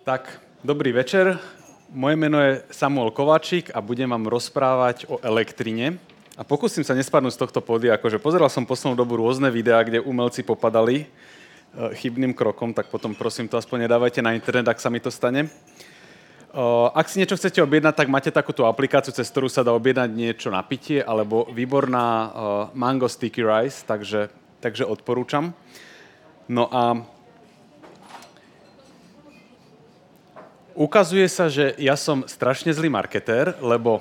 Tak, dobrý večer. Moje meno je Samuel Kováčik a budem vám rozprávať o elektrine. A pokúsim sa nespadnúť z tohto pódia, akože pozeral som poslednú dobu rôzne videá, kde umelci popadali e, chybným krokom, tak potom prosím to aspoň nedávajte na internet, ak sa mi to stane. E, ak si niečo chcete objednať, tak máte takúto aplikáciu, cez ktorú sa dá objednať niečo na pitie, alebo výborná e, Mango Sticky Rice, takže, takže odporúčam. No a ukazuje sa, že ja som strašne zlý marketér, lebo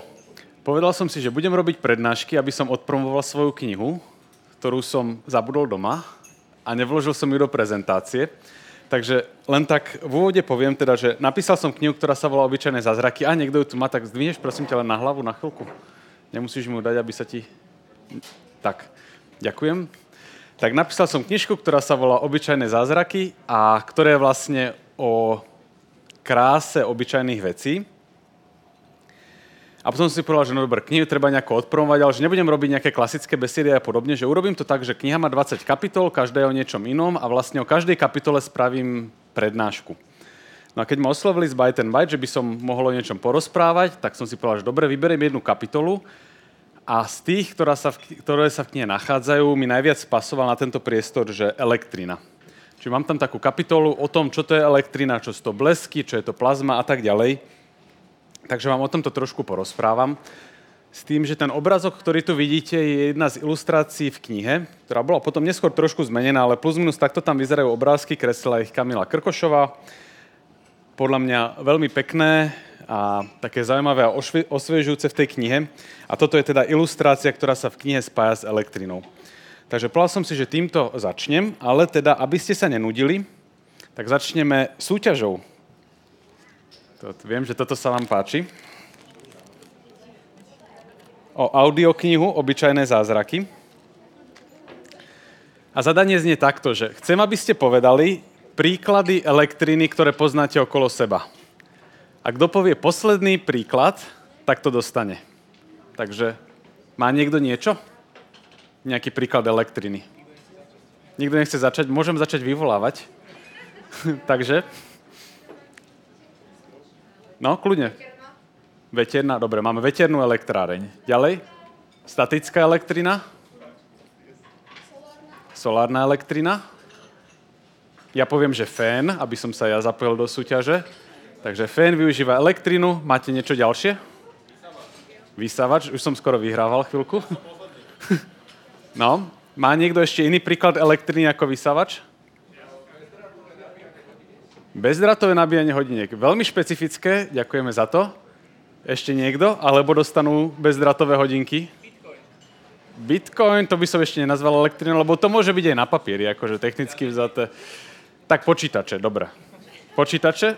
povedal som si, že budem robiť prednášky, aby som odpromoval svoju knihu, ktorú som zabudol doma a nevložil som ju do prezentácie. Takže len tak v úvode poviem teda, že napísal som knihu, ktorá sa volá Obyčajné zázraky. A niekto ju tu má, tak zdvihneš prosím ťa len na hlavu na chvíľku. Nemusíš mu dať, aby sa ti... Tak, ďakujem. Tak napísal som knižku, ktorá sa volá Obyčajné zázraky a ktorá je vlastne o kráse obyčajných vecí. A potom som si povedal, že no dobre, knihu treba nejako odpromovať, ale že nebudem robiť nejaké klasické besedy a podobne, že urobím to tak, že kniha má 20 kapitol, každá je o niečom inom a vlastne o každej kapitole spravím prednášku. No a keď ma oslovili z Byte and Byte, že by som mohol o niečom porozprávať, tak som si povedal, že dobre, vyberiem jednu kapitolu a z tých, ktorá sa v, ktoré sa v knihe nachádzajú, mi najviac pasoval na tento priestor, že elektrina. Čiže mám tam takú kapitolu o tom, čo to je elektrina, čo sú to blesky, čo je to plazma a tak ďalej. Takže vám o tomto trošku porozprávam. S tým, že ten obrazok, ktorý tu vidíte, je jedna z ilustrácií v knihe, ktorá bola potom neskôr trošku zmenená, ale plus minus takto tam vyzerajú obrázky, kreslila ich Kamila Krkošová. Podľa mňa veľmi pekné a také zaujímavé a osviežujúce v tej knihe. A toto je teda ilustrácia, ktorá sa v knihe spája s elektrinou. Takže povedal som si, že týmto začnem, ale teda, aby ste sa nenudili, tak začneme súťažou. To, viem, že toto sa vám páči. O audioknihu Obyčajné zázraky. A zadanie znie takto, že chcem, aby ste povedali príklady elektriny, ktoré poznáte okolo seba. A kto povie posledný príklad, tak to dostane. Takže má niekto niečo? Nejaký príklad elektriny. Nikto nechce začať? Môžem začať vyvolávať. Takže. No, kľudne. Veterná, dobre, máme veternú elektráreň. Ďalej? Statická elektrina? Solárna elektrina? Ja poviem, že fén, aby som sa ja zapojil do súťaže. Takže fén využíva elektrinu. Máte niečo ďalšie? Vysavač. Už som skoro vyhrával chvíľku. No, má niekto ešte iný príklad elektriny ako vysavač? Bezdratové nabíjanie hodiniek. Veľmi špecifické, ďakujeme za to. Ešte niekto? Alebo dostanú bezdratové hodinky? Bitcoin. To by som ešte nenazval elektrinou, lebo to môže byť aj na papieri, akože technicky vzaté. Tak počítače, dobre. Počítače?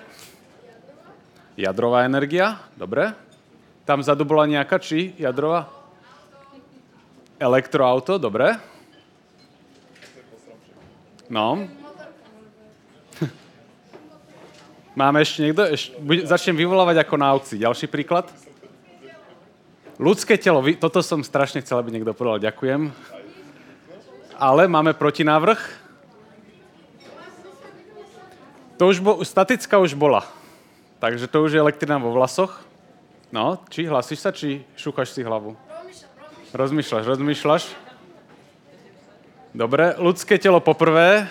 Jadrová energia, dobre. Tam vzadu bola nejaká, či jadrová? Elektroauto, dobre. No. Máme ešte niekto? Eš, začnem vyvolávať ako na aukcii. Ďalší príklad. Ľudské telo. Toto som strašne chcel, aby niekto povedal. Ďakujem. Ale máme protinávrh. To už bo, statická už bola. Takže to už je elektrina vo vlasoch. No, či hlasíš sa, či šúchaš si hlavu? Rozmýšľaš, rozmýšľaš. Dobre, ľudské telo poprvé.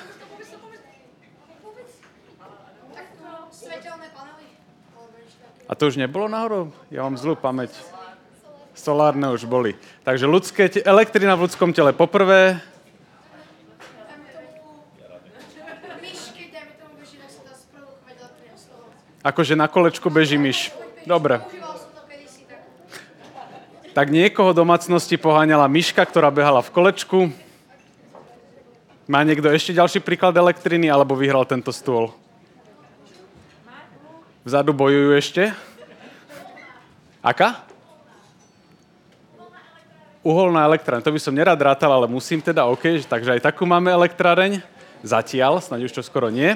A to už nebolo náhodou? Ja mám zlú pamäť. Solárne už boli. Takže ľudské te- elektrina v ľudskom tele poprvé. Akože na kolečku beží myš. Dobre tak niekoho domácnosti poháňala myška, ktorá behala v kolečku. Má niekto ešte ďalší príklad elektriny, alebo vyhral tento stôl? Vzadu bojujú ešte. Aká? Uholná elektráreň. To by som nerad rátal, ale musím teda, OK, takže aj takú máme elektráreň. Zatiaľ, snáď už čo skoro nie.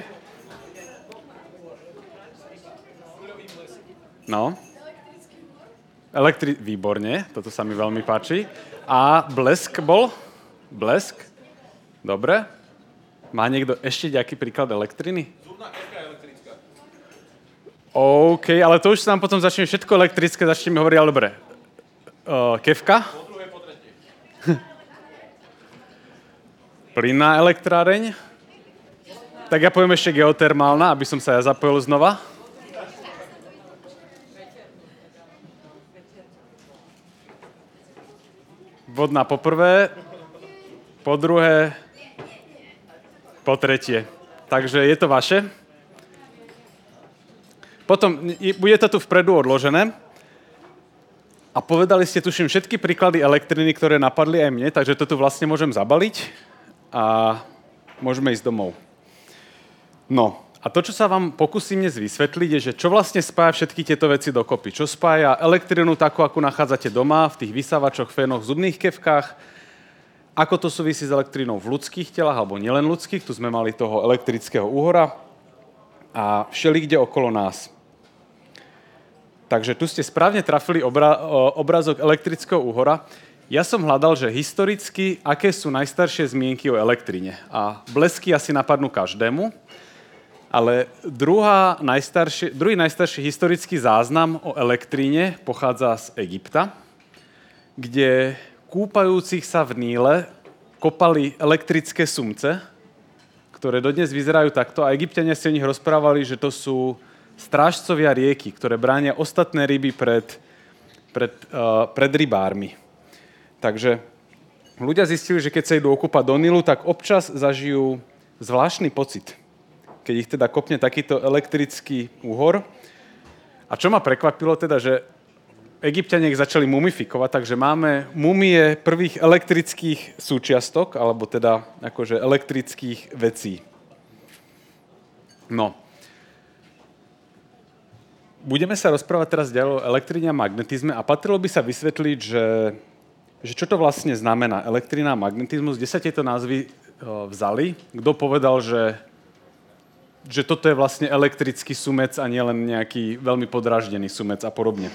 No. Elektri... Výborne, toto sa mi veľmi páči. A blesk bol? Blesk? Dobre. Má niekto ešte nejaký príklad elektriny? Zubná elektrická. OK, ale to už sa nám potom začne všetko elektrické, začneme hovoriť, ale dobre. Uh, kevka? Po druhé, po tretie. Plynná elektráreň? Tak ja poviem ešte geotermálna, aby som sa ja zapojil znova. Vodná po prvé, po druhé, po tretie. Takže je to vaše. Potom bude to tu vpredu odložené. A povedali ste, tuším, všetky príklady elektriny, ktoré napadli aj mne, takže to tu vlastne môžem zabaliť a môžeme ísť domov. No, a to, čo sa vám pokúsim dnes vysvetliť, je, že čo vlastne spája všetky tieto veci dokopy. Čo spája elektrinu takú, ako nachádzate doma, v tých vysávačoch, fénoch, zubných kevkách, ako to súvisí s elektrínou v ľudských telách, alebo nielen ľudských, tu sme mali toho elektrického úhora a všeli kde okolo nás. Takže tu ste správne trafili obra- obrazok elektrického úhora. Ja som hľadal, že historicky, aké sú najstaršie zmienky o elektrine. A blesky asi napadnú každému. Ale druhá najstarší, druhý najstarší historický záznam o elektríne pochádza z Egypta, kde kúpajúcich sa v Níle kopali elektrické sumce, ktoré dodnes vyzerajú takto a egyptiania si o nich rozprávali, že to sú strážcovia rieky, ktoré bránia ostatné ryby pred, pred, uh, pred rybármi. Takže ľudia zistili, že keď sa idú okúpať do Nilu, tak občas zažijú zvláštny pocit – keď ich teda kopne takýto elektrický úhor. A čo ma prekvapilo teda, že Egyptiania ich začali mumifikovať, takže máme mumie prvých elektrických súčiastok, alebo teda akože elektrických vecí. No. Budeme sa rozprávať teraz ďalej o elektrine a magnetizme a patrilo by sa vysvetliť, že, že čo to vlastne znamená elektrina a magnetizmus, kde sa tieto názvy vzali, kto povedal, že že toto je vlastne elektrický sumec a nielen nejaký veľmi podráždený sumec a podobne.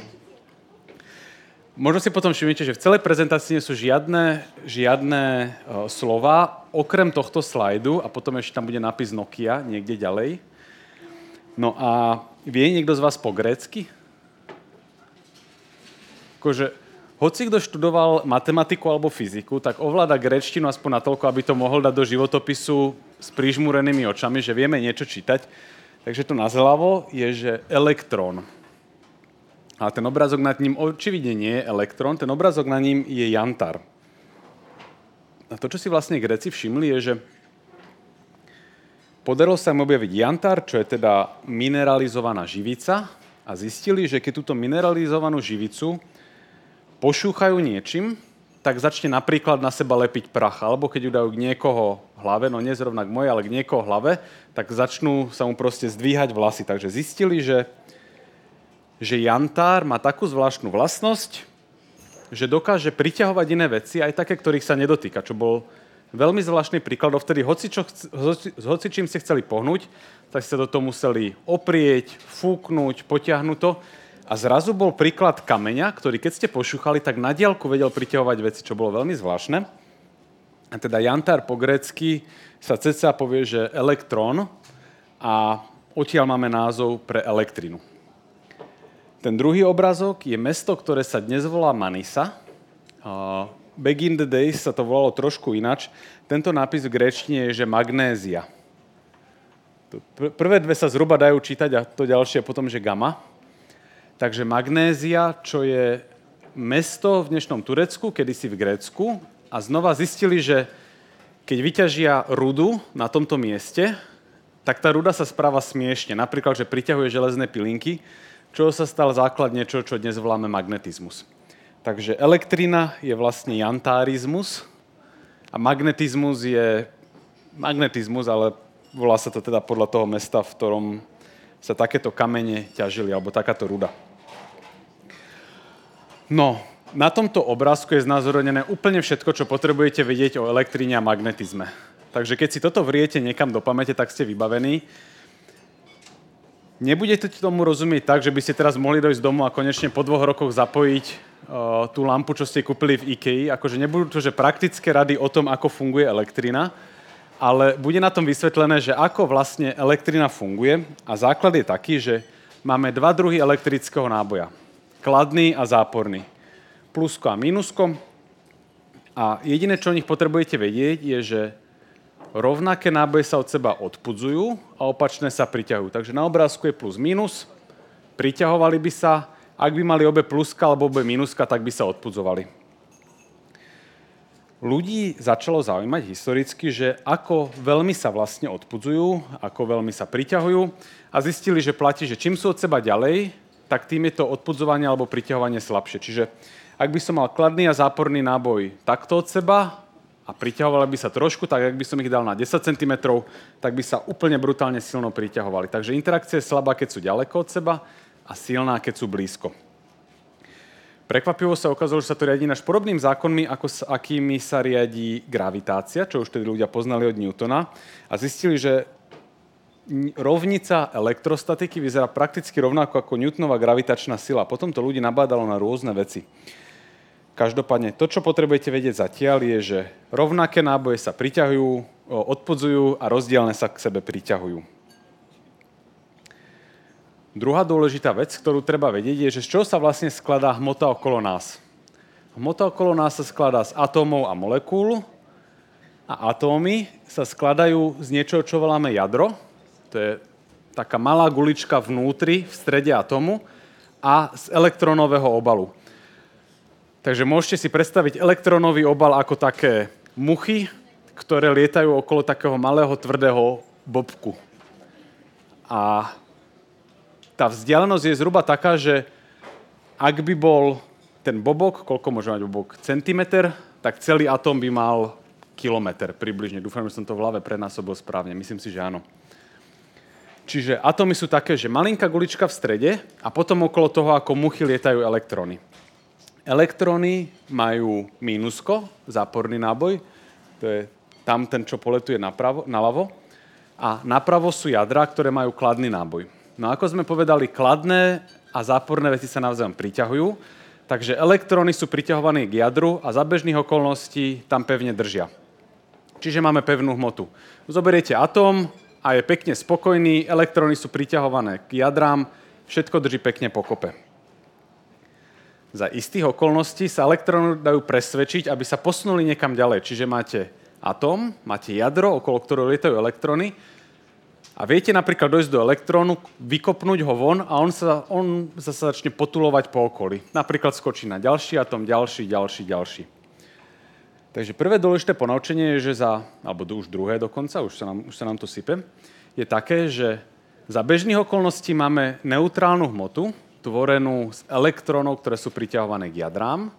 Možno si potom všimnete, že v celej prezentácii nie sú žiadne, žiadne uh, slova, okrem tohto slajdu a potom ešte tam bude nápis Nokia niekde ďalej. No a vie niekto z vás po grécky? Akože, hoci kto študoval matematiku alebo fyziku, tak ovláda gréčtinu aspoň natoľko, aby to mohol dať do životopisu s prižmúrenými očami, že vieme niečo čítať. Takže to na zľavo je, že elektrón. A ten obrázok nad ním očividne nie je elektrón, ten obrázok nad ním je jantar. A to, čo si vlastne Greci všimli, je, že podarilo sa im objaviť jantar, čo je teda mineralizovaná živica a zistili, že keď túto mineralizovanú živicu pošúchajú niečím, tak začne napríklad na seba lepiť prach, alebo keď ju dajú k niekoho hlave, no nie zrovna k mojej, ale k niekoho hlave, tak začnú sa mu proste zdvíhať vlasy. Takže zistili, že, že jantár má takú zvláštnu vlastnosť, že dokáže priťahovať iné veci, aj také, ktorých sa nedotýka, čo bol veľmi zvláštny príklad, vtedy hoci, čo, hoci, hoci čím ste chceli pohnúť, tak ste do toho museli oprieť, fúknuť, potiahnuť to. A zrazu bol príklad kameňa, ktorý keď ste pošúchali, tak na diálku vedel priťahovať veci, čo bolo veľmi zvláštne. A teda jantár po grecky sa ceca povie, že elektrón a odtiaľ máme názov pre elektrinu. Ten druhý obrazok je mesto, ktoré sa dnes volá Manisa. back in the days sa to volalo trošku inač. Tento nápis v gréčtine je, že magnézia. Prvé dve sa zhruba dajú čítať a to ďalšie potom, že gamma. Takže Magnézia, čo je mesto v dnešnom Turecku, kedysi v Grécku, a znova zistili, že keď vyťažia rudu na tomto mieste, tak tá ruda sa správa smiešne. Napríklad, že priťahuje železné pilinky, čo sa stal základ niečo, čo dnes voláme magnetizmus. Takže elektrina je vlastne jantárizmus a magnetizmus je magnetizmus, ale volá sa to teda podľa toho mesta, v ktorom sa takéto kamene ťažili, alebo takáto ruda. No, na tomto obrázku je znázornené úplne všetko, čo potrebujete vedieť o elektríne a magnetizme. Takže keď si toto vriete niekam do pamäte, tak ste vybavení. Nebudete tomu rozumieť tak, že by ste teraz mohli dojsť domov a konečne po dvoch rokoch zapojiť uh, tú lampu, čo ste kúpili v IKEA. Akože nebudú to že praktické rady o tom, ako funguje elektrina, ale bude na tom vysvetlené, že ako vlastne elektrina funguje. A základ je taký, že máme dva druhy elektrického náboja. Kladný a záporný. Plusko a mínusko. A jediné, čo o nich potrebujete vedieť, je, že rovnaké náboje sa od seba odpudzujú a opačné sa priťahujú. Takže na obrázku je plus minus, priťahovali by sa, ak by mali obe pluska alebo obe minuska, tak by sa odpudzovali. Ľudí začalo zaujímať historicky, že ako veľmi sa vlastne odpudzujú, ako veľmi sa priťahujú a zistili, že platí, že čím sú od seba ďalej, tak tým je to odpudzovanie alebo priťahovanie slabšie. Čiže ak by som mal kladný a záporný náboj takto od seba a priťahovali by sa trošku, tak ak by som ich dal na 10 cm, tak by sa úplne brutálne silno priťahovali. Takže interakcia je slabá, keď sú ďaleko od seba a silná, keď sú blízko. Prekvapivo sa ukázalo, že sa to riadi náš podobným zákonmi, ako s akými sa riadi gravitácia, čo už tedy ľudia poznali od Newtona a zistili, že rovnica elektrostatiky vyzerá prakticky rovnako ako Newtonová gravitačná sila. Potom to ľudí nabádalo na rôzne veci. Každopádne to, čo potrebujete vedieť zatiaľ, je, že rovnaké náboje sa priťahujú, odpodzujú a rozdielne sa k sebe priťahujú. Druhá dôležitá vec, ktorú treba vedieť, je, že z čoho sa vlastne skladá hmota okolo nás. Hmota okolo nás sa skladá z atómov a molekúl a atómy sa skladajú z niečoho, čo voláme jadro. To je taká malá gulička vnútri, v strede atómu a z elektronového obalu. Takže môžete si predstaviť elektronový obal ako také muchy, ktoré lietajú okolo takého malého tvrdého bobku. A tá vzdialenosť je zhruba taká, že ak by bol ten bobok, koľko môže mať bobok, centimeter, tak celý atóm by mal kilometr približne. Dúfam, že som to v hlave prenásobil správne. Myslím si, že áno. Čiže atómy sú také, že malinká gulička v strede a potom okolo toho, ako muchy lietajú elektróny. Elektróny majú mínusko, záporný náboj, to je tam ten, čo poletuje napravo, naľavo, a napravo sú jadra, ktoré majú kladný náboj. No ako sme povedali, kladné a záporné veci sa navzájom priťahujú, takže elektróny sú priťahované k jadru a za bežných okolností tam pevne držia. Čiže máme pevnú hmotu. Zoberiete atóm a je pekne spokojný, elektróny sú priťahované k jadrám, všetko drží pekne pokope. Za istých okolností sa elektróny dajú presvedčiť, aby sa posunuli niekam ďalej. Čiže máte atóm, máte jadro, okolo ktorého lietajú elektróny a viete napríklad dojsť do elektrónu, vykopnúť ho von a on sa, on sa začne potulovať po okolí. Napríklad skočí na ďalší atom, ďalší, ďalší, ďalší. Takže prvé dôležité ponaučenie je, že za, alebo už druhé dokonca, už sa, nám, už sa nám to sype, je také, že za bežných okolností máme neutrálnu hmotu, tvorenú z elektrónov, ktoré sú priťahované k jadrám,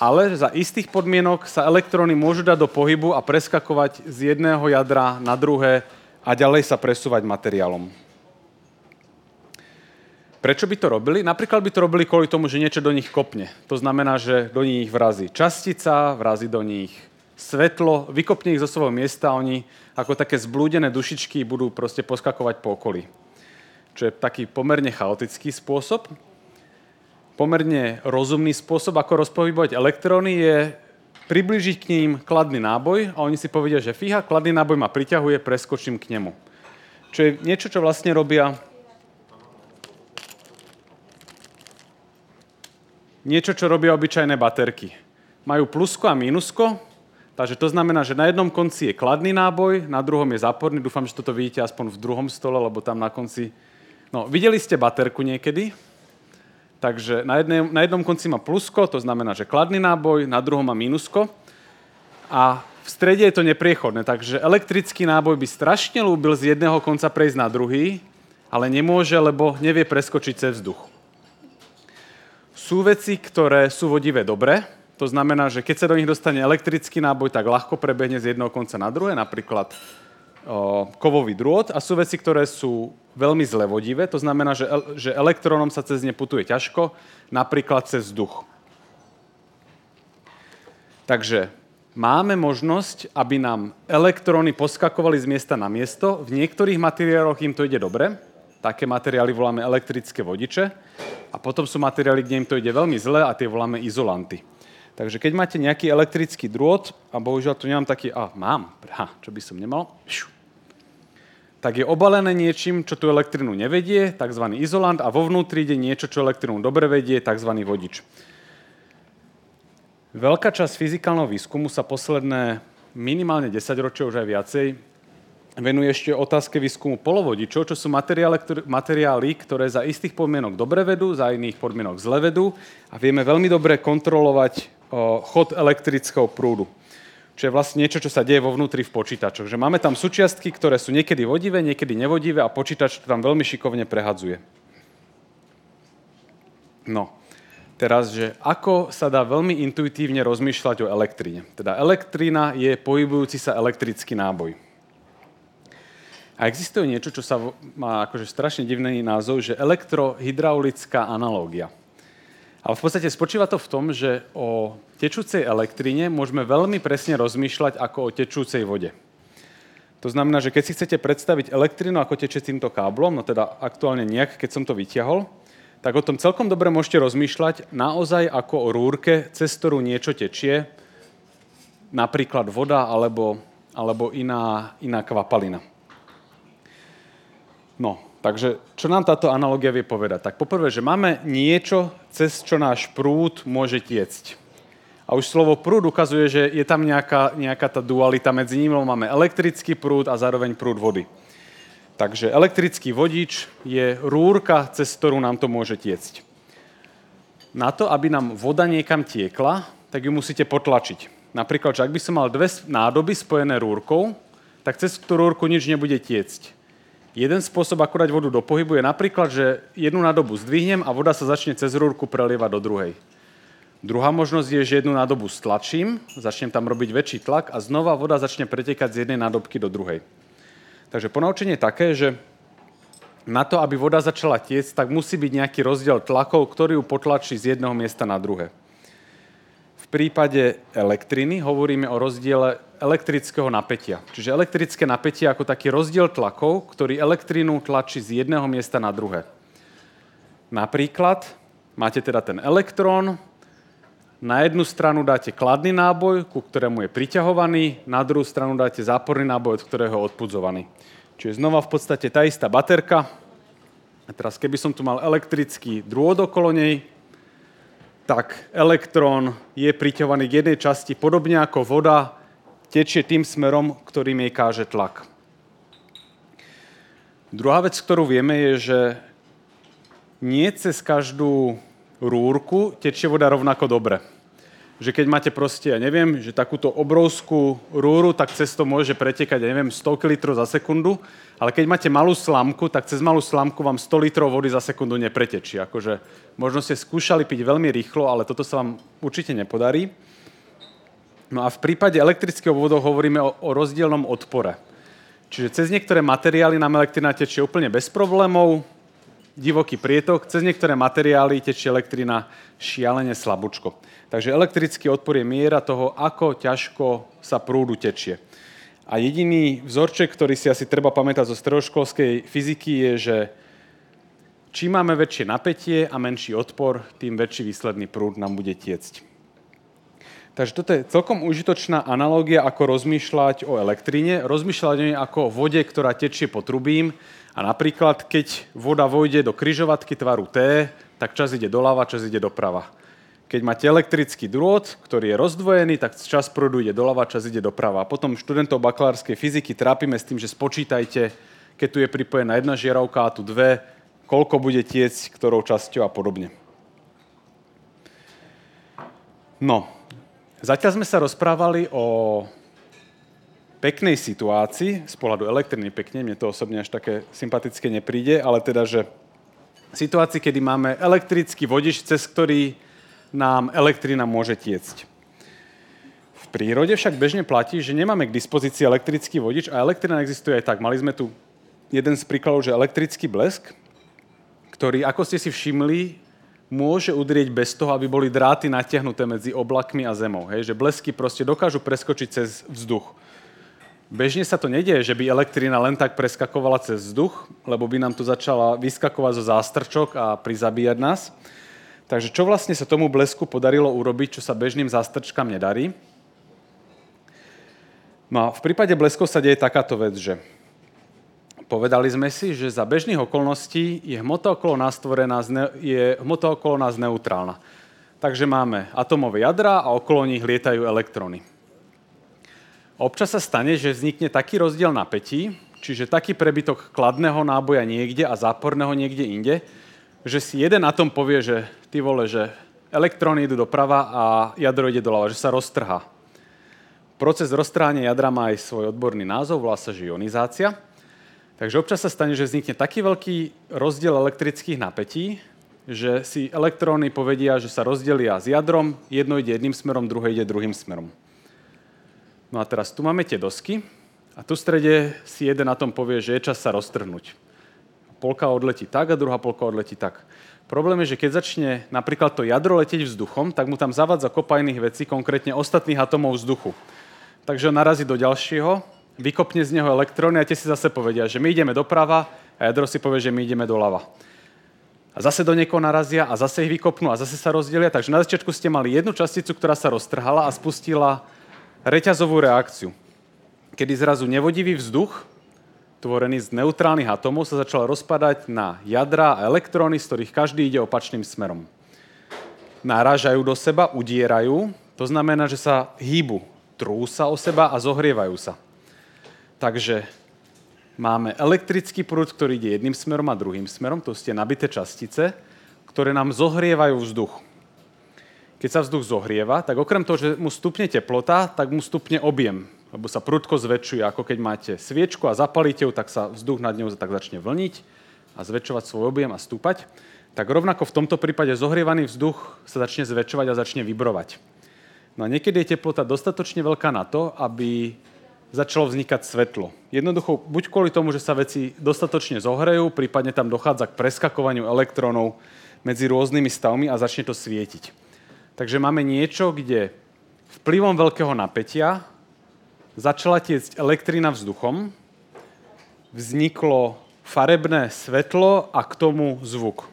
ale za istých podmienok sa elektróny môžu dať do pohybu a preskakovať z jedného jadra na druhé a ďalej sa presúvať materiálom. Prečo by to robili? Napríklad by to robili kvôli tomu, že niečo do nich kopne. To znamená, že do nich vrazí častica, vrazí do nich svetlo, vykopne ich zo svojho miesta a oni ako také zblúdené dušičky budú proste poskakovať po okolí. Čo je taký pomerne chaotický spôsob. Pomerne rozumný spôsob, ako rozpohybovať elektróny, je približiť k ním kladný náboj a oni si povedia, že fíha, kladný náboj ma priťahuje, preskočím k nemu. Čo je niečo, čo vlastne robia niečo, čo robia obyčajné baterky. Majú plusko a mínusko, takže to znamená, že na jednom konci je kladný náboj, na druhom je záporný. Dúfam, že toto vidíte aspoň v druhom stole, lebo tam na konci... No, videli ste baterku niekedy? Takže na, jednej, na jednom konci má plusko, to znamená, že kladný náboj, na druhom má mínusko. A v strede je to nepriechodné, takže elektrický náboj by strašne ľúbil z jedného konca prejsť na druhý, ale nemôže, lebo nevie preskočiť cez vzduch. Sú veci, ktoré sú vodivé dobre, to znamená, že keď sa do nich dostane elektrický náboj, tak ľahko prebehne z jedného konca na druhé, napríklad kovový drôt a sú veci, ktoré sú veľmi zlevodivé, to znamená, že, že elektrónom sa cez ne putuje ťažko, napríklad cez vzduch. Takže máme možnosť, aby nám elektróny poskakovali z miesta na miesto. V niektorých materiáloch im to ide dobre. Také materiály voláme elektrické vodiče. A potom sú materiály, kde im to ide veľmi zle a tie voláme izolanty. Takže keď máte nejaký elektrický drôt, a bohužiaľ tu nemám taký, a mám, ha, čo by som nemal, tak je obalené niečím, čo tú elektrinu nevedie, tzv. izolant, a vo vnútri ide niečo, čo elektrinu dobre vedie, tzv. vodič. Veľká časť fyzikálneho výskumu sa posledné minimálne 10 ročia, už aj viacej, venuje ešte otázke výskumu polovodičov, čo sú materiály, ktoré, materiály, ktoré za istých podmienok dobre vedú, za iných podmienok zle vedú a vieme veľmi dobre kontrolovať o, chod elektrického prúdu čo je vlastne niečo, čo sa deje vo vnútri v počítačoch. Že máme tam súčiastky, ktoré sú niekedy vodivé, niekedy nevodivé a počítač to tam veľmi šikovne prehadzuje. No, teraz, že ako sa dá veľmi intuitívne rozmýšľať o elektrine. Teda elektrina je pohybujúci sa elektrický náboj. A existuje niečo, čo sa má akože strašne divný názov, že elektrohydraulická analógia. Ale v podstate spočíva to v tom, že o tečúcej elektrine môžeme veľmi presne rozmýšľať ako o tečúcej vode. To znamená, že keď si chcete predstaviť elektrinu, ako teče týmto káblom, no teda aktuálne nejak, keď som to vyťahol, tak o tom celkom dobre môžete rozmýšľať naozaj ako o rúrke, cez ktorú niečo tečie, napríklad voda alebo, alebo iná, iná kvapalina. No, Takže čo nám táto analogia vie povedať? Tak poprvé, že máme niečo, cez čo náš prúd môže tiecť. A už slovo prúd ukazuje, že je tam nejaká, nejaká tá dualita medzi nimi. Máme elektrický prúd a zároveň prúd vody. Takže elektrický vodič je rúrka, cez ktorú nám to môže tiecť. Na to, aby nám voda niekam tiekla, tak ju musíte potlačiť. Napríklad, že ak by som mal dve nádoby spojené rúrkou, tak cez tú rúrku nič nebude tiecť Jeden spôsob, ako dať vodu do pohybu, je napríklad, že jednu nádobu zdvihnem a voda sa začne cez rúrku prelievať do druhej. Druhá možnosť je, že jednu nádobu stlačím, začnem tam robiť väčší tlak a znova voda začne pretekať z jednej nádobky do druhej. Takže ponaučenie je také, že na to, aby voda začala tiecť, tak musí byť nejaký rozdiel tlakov, ktorý ju potlačí z jedného miesta na druhé. Prípade elektriny hovoríme o rozdiele elektrického napätia. Čiže elektrické napätie ako taký rozdiel tlakov, ktorý elektrínu tlačí z jedného miesta na druhé. Napríklad máte teda ten elektrón, na jednu stranu dáte kladný náboj, ku ktorému je priťahovaný, na druhú stranu dáte záporný náboj, od ktorého je odpudzovaný. Čiže znova v podstate tá istá baterka. A teraz keby som tu mal elektrický drôd okolo nej, tak elektrón je priťahovaný k jednej časti, podobne ako voda tečie tým smerom, ktorým jej káže tlak. Druhá vec, ktorú vieme, je, že nie cez každú rúrku tečie voda rovnako dobre. Že keď máte proste, ja neviem, že takúto obrovskú rúru, tak cez to môže pretekať, ja neviem, 100 litrov za sekundu, ale keď máte malú slamku, tak cez malú slamku vám 100 litrov vody za sekundu nepretečí. Akože možno ste skúšali piť veľmi rýchlo, ale toto sa vám určite nepodarí. No a v prípade elektrického vodu hovoríme o, o rozdielnom odpore. Čiže cez niektoré materiály nám elektrina tečie úplne bez problémov, divoký prietok, cez niektoré materiály tečie elektrina šialene slabúčko. Takže elektrický odpor je miera toho, ako ťažko sa prúdu tečie. A jediný vzorček, ktorý si asi treba pamätať zo stredoškolskej fyziky, je, že čím máme väčšie napätie a menší odpor, tým väčší výsledný prúd nám bude tiecť. Takže toto je celkom užitočná analogia, ako rozmýšľať o elektríne. Rozmýšľať o nej ako o vode, ktorá tečie po trubím. A napríklad, keď voda vojde do kryžovatky tvaru T, tak čas ide doľava, čas ide doprava. Keď máte elektrický drôt, ktorý je rozdvojený, tak čas prúdu ide doľava, čas ide doprava. A potom študentov bakalárskej fyziky trápime s tým, že spočítajte, keď tu je pripojená jedna žieravka a tu dve, koľko bude tiecť ktorou časťou a podobne. No, Zatiaľ sme sa rozprávali o peknej situácii, z pohľadu elektriny pekne, mne to osobne až také sympatické nepríde, ale teda, že situácii, kedy máme elektrický vodič, cez ktorý nám elektrina môže tiecť. V prírode však bežne platí, že nemáme k dispozícii elektrický vodič a elektrina existuje aj tak. Mali sme tu jeden z príkladov, že elektrický blesk, ktorý, ako ste si všimli, môže udrieť bez toho, aby boli dráty natiahnuté medzi oblakmi a zemou. Hej? Že blesky proste dokážu preskočiť cez vzduch. Bežne sa to nedieje, že by elektrina len tak preskakovala cez vzduch, lebo by nám tu začala vyskakovať zo zástrčok a prizabíjať nás. Takže čo vlastne sa tomu blesku podarilo urobiť, čo sa bežným zástrčkám nedarí? No a v prípade bleskov sa deje takáto vec, že Povedali sme si, že za bežných okolností je hmota okolo nás, tvorená, je hmota okolo nás neutrálna. Takže máme atomové jadra a okolo nich lietajú elektróny. Občas sa stane, že vznikne taký rozdiel napätí, čiže taký prebytok kladného náboja niekde a záporného niekde inde, že si jeden atom povie, že ty vole, že elektróny idú doprava a jadro ide doľava, že sa roztrhá. Proces roztrhania jadra má aj svoj odborný názov, volá sa ionizácia – Takže občas sa stane, že vznikne taký veľký rozdiel elektrických napätí, že si elektróny povedia, že sa rozdelia s jadrom, jedno ide jedným smerom, druhé ide druhým smerom. No a teraz tu máme tie dosky a tu v strede si jeden na tom povie, že je čas sa roztrhnúť. Polka odletí tak a druhá polka odletí tak. Problém je, že keď začne napríklad to jadro letieť vzduchom, tak mu tam zavadza kopa iných vecí, konkrétne ostatných atomov vzduchu. Takže narazí do ďalšieho vykopne z neho elektróny a tie si zase povedia, že my ideme doprava a jadro si povie, že my ideme doľava. A zase do niekoho narazia a zase ich vykopnú a zase sa rozdelia. Takže na začiatku ste mali jednu časticu, ktorá sa roztrhala a spustila reťazovú reakciu. Kedy zrazu nevodivý vzduch, tvorený z neutrálnych atomov, sa začal rozpadať na jadra a elektróny, z ktorých každý ide opačným smerom. Náražajú do seba, udierajú, to znamená, že sa hýbu, trú sa o seba a zohrievajú sa. Takže máme elektrický prúd, ktorý ide jedným smerom a druhým smerom, to sú tie nabité častice, ktoré nám zohrievajú vzduch. Keď sa vzduch zohrieva, tak okrem toho, že mu stupne teplota, tak mu stupne objem, lebo sa prudko zväčšuje, ako keď máte sviečku a zapalíte ju, tak sa vzduch nad ňou tak začne vlniť a zväčšovať svoj objem a stúpať. Tak rovnako v tomto prípade zohrievaný vzduch sa začne zväčšovať a začne vibrovať. No a niekedy je teplota dostatočne veľká na to, aby začalo vznikať svetlo. Jednoducho, buď kvôli tomu, že sa veci dostatočne zohrejú, prípadne tam dochádza k preskakovaniu elektrónov medzi rôznymi stavmi a začne to svietiť. Takže máme niečo, kde vplyvom veľkého napätia začala tiecť elektrina vzduchom, vzniklo farebné svetlo a k tomu zvuk.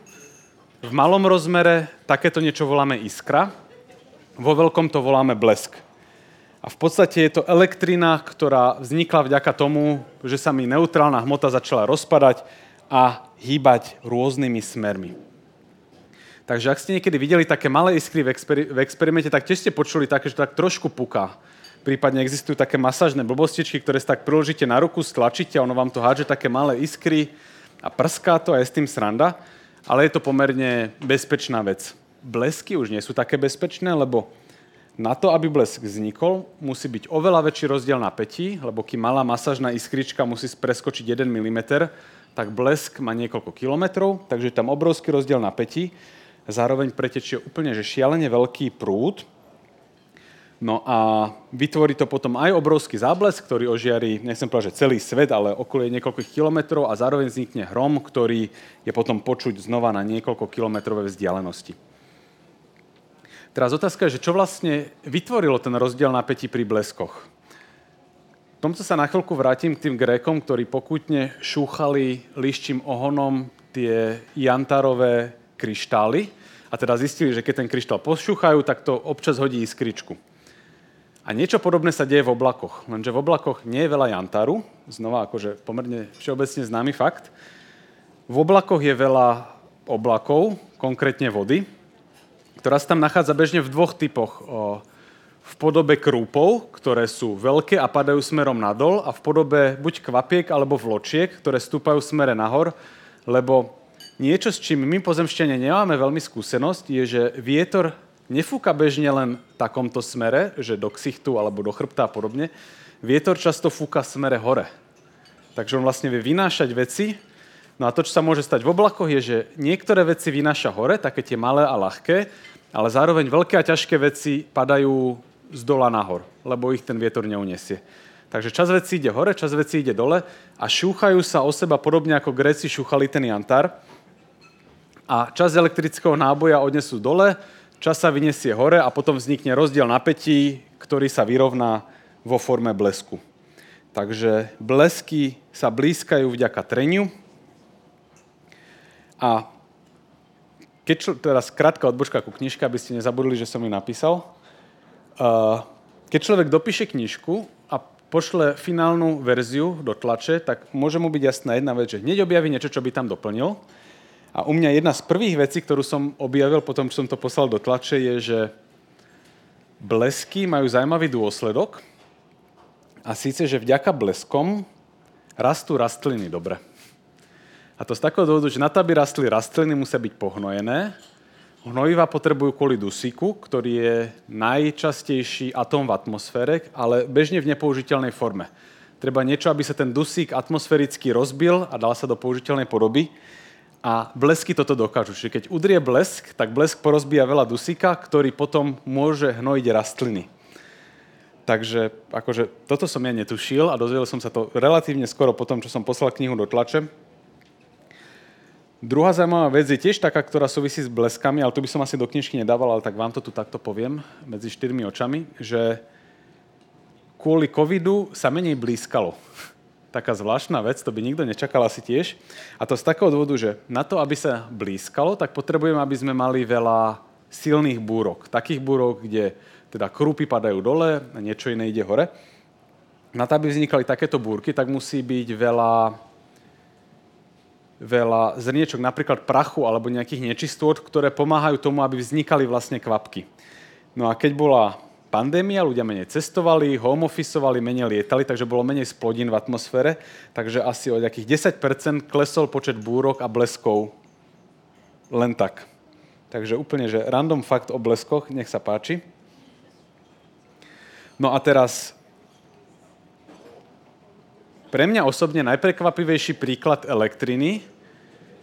V malom rozmere takéto niečo voláme iskra, vo veľkom to voláme blesk. A v podstate je to elektrina, ktorá vznikla vďaka tomu, že sa mi neutrálna hmota začala rozpadať a hýbať rôznymi smermi. Takže ak ste niekedy videli také malé iskry v, experi- v experimente, tak tiež ste počuli také, že tak trošku puká. Prípadne existujú také masážne blbostičky, ktoré si tak priložíte na ruku, stlačíte a ono vám to hádže také malé iskry a prská to a je s tým sranda. Ale je to pomerne bezpečná vec. Blesky už nie sú také bezpečné, lebo na to, aby blesk vznikol, musí byť oveľa väčší rozdiel napätí, lebo kým malá masážna iskrička musí preskočiť 1 mm, tak blesk má niekoľko kilometrov, takže je tam obrovský rozdiel napätí. Zároveň pretečie úplne že šialene veľký prúd. No a vytvorí to potom aj obrovský záblesk, ktorý ožiari, nechcem povedať, že celý svet, ale okolie niekoľkých kilometrov a zároveň vznikne hrom, ktorý je potom počuť znova na niekoľko kilometrové vzdialenosti. Teraz otázka je, že čo vlastne vytvorilo ten rozdiel napätí pri bleskoch. V tomto sa na chvíľku vrátim k tým Grékom, ktorí pokutne šúchali liščím ohonom tie jantarové kryštály a teda zistili, že keď ten kryštál pošúchajú, tak to občas hodí iskričku. A niečo podobné sa deje v oblakoch, lenže v oblakoch nie je veľa jantaru, znova akože pomerne všeobecne známy fakt. V oblakoch je veľa oblakov, konkrétne vody, ktorá sa tam nachádza bežne v dvoch typoch. V podobe krúpov, ktoré sú veľké a padajú smerom nadol a v podobe buď kvapiek alebo vločiek, ktoré stúpajú smere nahor, lebo niečo, s čím my pozemšťania nemáme veľmi skúsenosť, je, že vietor nefúka bežne len v takomto smere, že do ksichtu alebo do chrbta a podobne. Vietor často fúka v smere hore. Takže on vlastne vie vynášať veci. No a to, čo sa môže stať v oblakoch, je, že niektoré veci vynáša hore, také tie malé a ľahké, ale zároveň veľké a ťažké veci padajú z dola nahor, lebo ich ten vietor neuniesie. Takže čas veci ide hore, čas veci ide dole a šúchajú sa o seba podobne ako Gréci šúchali ten jantar. A čas elektrického náboja odnesú dole, čas sa vyniesie hore a potom vznikne rozdiel napätí, ktorý sa vyrovná vo forme blesku. Takže blesky sa blízkajú vďaka treniu a keď čl- teraz krátka odbočka ku knižke, aby ste nezabudli, že som ju napísal. Uh, keď človek dopíše knižku a pošle finálnu verziu do tlače, tak môže mu byť jasná jedna vec, že hneď objaví niečo, čo by tam doplnil. A u mňa jedna z prvých vecí, ktorú som objavil potom, čo som to poslal do tlače, je, že blesky majú zaujímavý dôsledok. A síce, že vďaka bleskom rastú rastliny dobre. A to z takého dôvodu, že na to, aby rastli rastliny, musia byť pohnojené. Hnojiva potrebujú kvôli dusíku, ktorý je najčastejší atóm v atmosfére, ale bežne v nepoužiteľnej forme. Treba niečo, aby sa ten dusík atmosféricky rozbil a dal sa do použiteľnej podoby. A blesky toto dokážu. Čiže keď udrie blesk, tak blesk porozbíja veľa dusíka, ktorý potom môže hnojiť rastliny. Takže akože, toto som ja netušil a dozvedel som sa to relatívne skoro po tom, čo som poslal knihu do tlače. Druhá zaujímavá vec je tiež taká, ktorá súvisí s bleskami, ale tu by som asi do knižky nedával, ale tak vám to tu takto poviem medzi štyrmi očami, že kvôli covidu sa menej blízkalo. Taká zvláštna vec, to by nikto nečakal asi tiež. A to z takého dôvodu, že na to, aby sa blízkalo, tak potrebujeme, aby sme mali veľa silných búrok. Takých búrok, kde teda krúpy padajú dole a niečo iné ide hore. Na to, aby vznikali takéto búrky, tak musí byť veľa veľa zrniečok, napríklad prachu alebo nejakých nečistôt, ktoré pomáhajú tomu, aby vznikali vlastne kvapky. No a keď bola pandémia, ľudia menej cestovali, home officeovali, menej lietali, takže bolo menej splodín v atmosfére, takže asi o nejakých 10% klesol počet búrok a bleskov len tak. Takže úplne, že random fakt o bleskoch, nech sa páči. No a teraz pre mňa osobne najprekvapivejší príklad elektriny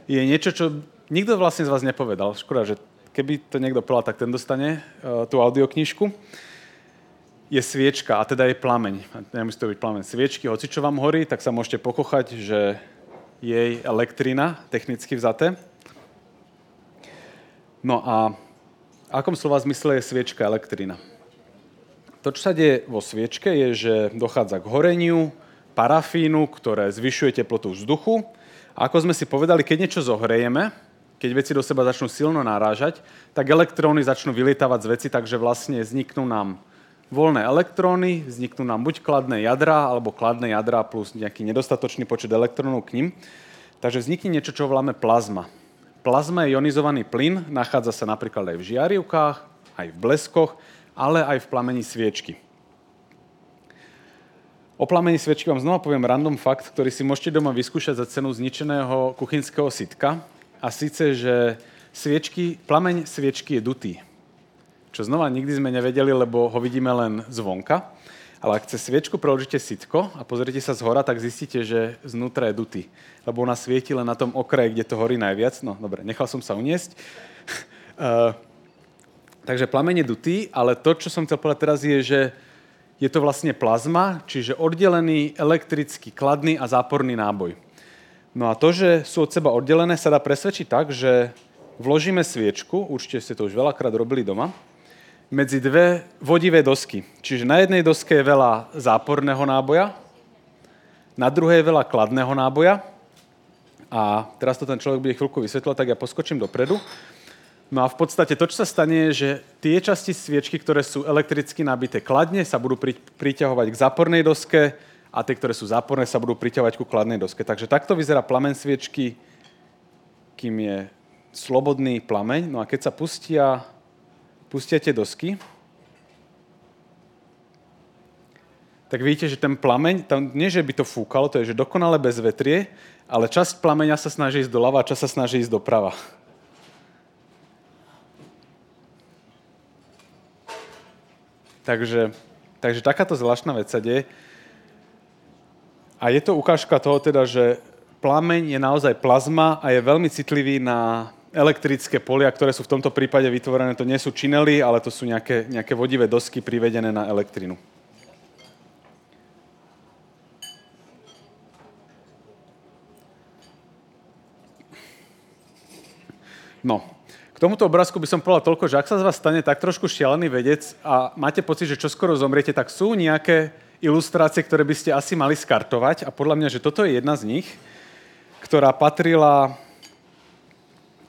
je niečo, čo nikto vlastne z vás nepovedal. Škoda, že keby to niekto povedal, tak ten dostane uh, tú audioknižku. Je sviečka, a teda je plameň. Nemusí to byť plameň sviečky, hoci čo vám horí, tak sa môžete pokochať, že jej elektrina, technicky vzaté. No a akom slova zmysle je sviečka elektrina? To, čo sa deje vo sviečke, je, že dochádza k horeniu, parafínu, ktoré zvyšuje teplotu vzduchu. A ako sme si povedali, keď niečo zohrejeme, keď veci do seba začnú silno narážať, tak elektróny začnú vylietávať z veci, takže vlastne vzniknú nám voľné elektróny, vzniknú nám buď kladné jadra, alebo kladné jadra plus nejaký nedostatočný počet elektrónov k ním. Takže vznikne niečo, čo voláme plazma. Plazma je ionizovaný plyn, nachádza sa napríklad aj v žiarivkách, aj v bleskoch, ale aj v plamení sviečky. O plamení sviečky vám znova poviem random fakt, ktorý si môžete doma vyskúšať za cenu zničeného kuchynského sitka. A síce, že sviečky, plameň sviečky je dutý. Čo znova nikdy sme nevedeli, lebo ho vidíme len zvonka. Ale ak cez sviečku preložíte sitko a pozrite sa z hora, tak zistíte, že znútra je dutý. Lebo ona svieti len na tom okraji, kde to horí najviac. No dobre, nechal som sa uniesť. uh, takže plameň je dutý, ale to, čo som chcel povedať teraz, je, že je to vlastne plazma, čiže oddelený elektrický kladný a záporný náboj. No a to, že sú od seba oddelené, sa dá presvedčiť tak, že vložíme sviečku, určite ste to už veľakrát robili doma, medzi dve vodivé dosky. Čiže na jednej doske je veľa záporného náboja, na druhej je veľa kladného náboja. A teraz to ten človek bude chvíľku vysvetľovať, tak ja poskočím dopredu. No a v podstate to, čo sa stane, je, že tie časti sviečky, ktoré sú elektricky nabité kladne, sa budú pri, priťahovať k zápornej doske a tie, ktoré sú záporné, sa budú priťahovať ku kladnej doske. Takže takto vyzerá plamen sviečky, kým je slobodný plameň. No a keď sa pustia, pustia tie dosky, tak vidíte, že ten plameň, tam nie, že by to fúkalo, to je, že dokonale bez vetrie, ale časť plameňa sa snaží ísť doľava a časť sa snaží ísť doprava. Takže, takže takáto zvláštna vec sa deje. A je to ukážka toho teda, že plameň je naozaj plazma a je veľmi citlivý na elektrické polia, ktoré sú v tomto prípade vytvorené. To nie sú činely, ale to sú nejaké, nejaké vodivé dosky privedené na elektrinu. No, tomuto obrázku by som povedal toľko, že ak sa z vás stane tak trošku šialený vedec a máte pocit, že čoskoro zomriete, tak sú nejaké ilustrácie, ktoré by ste asi mali skartovať a podľa mňa, že toto je jedna z nich, ktorá patrila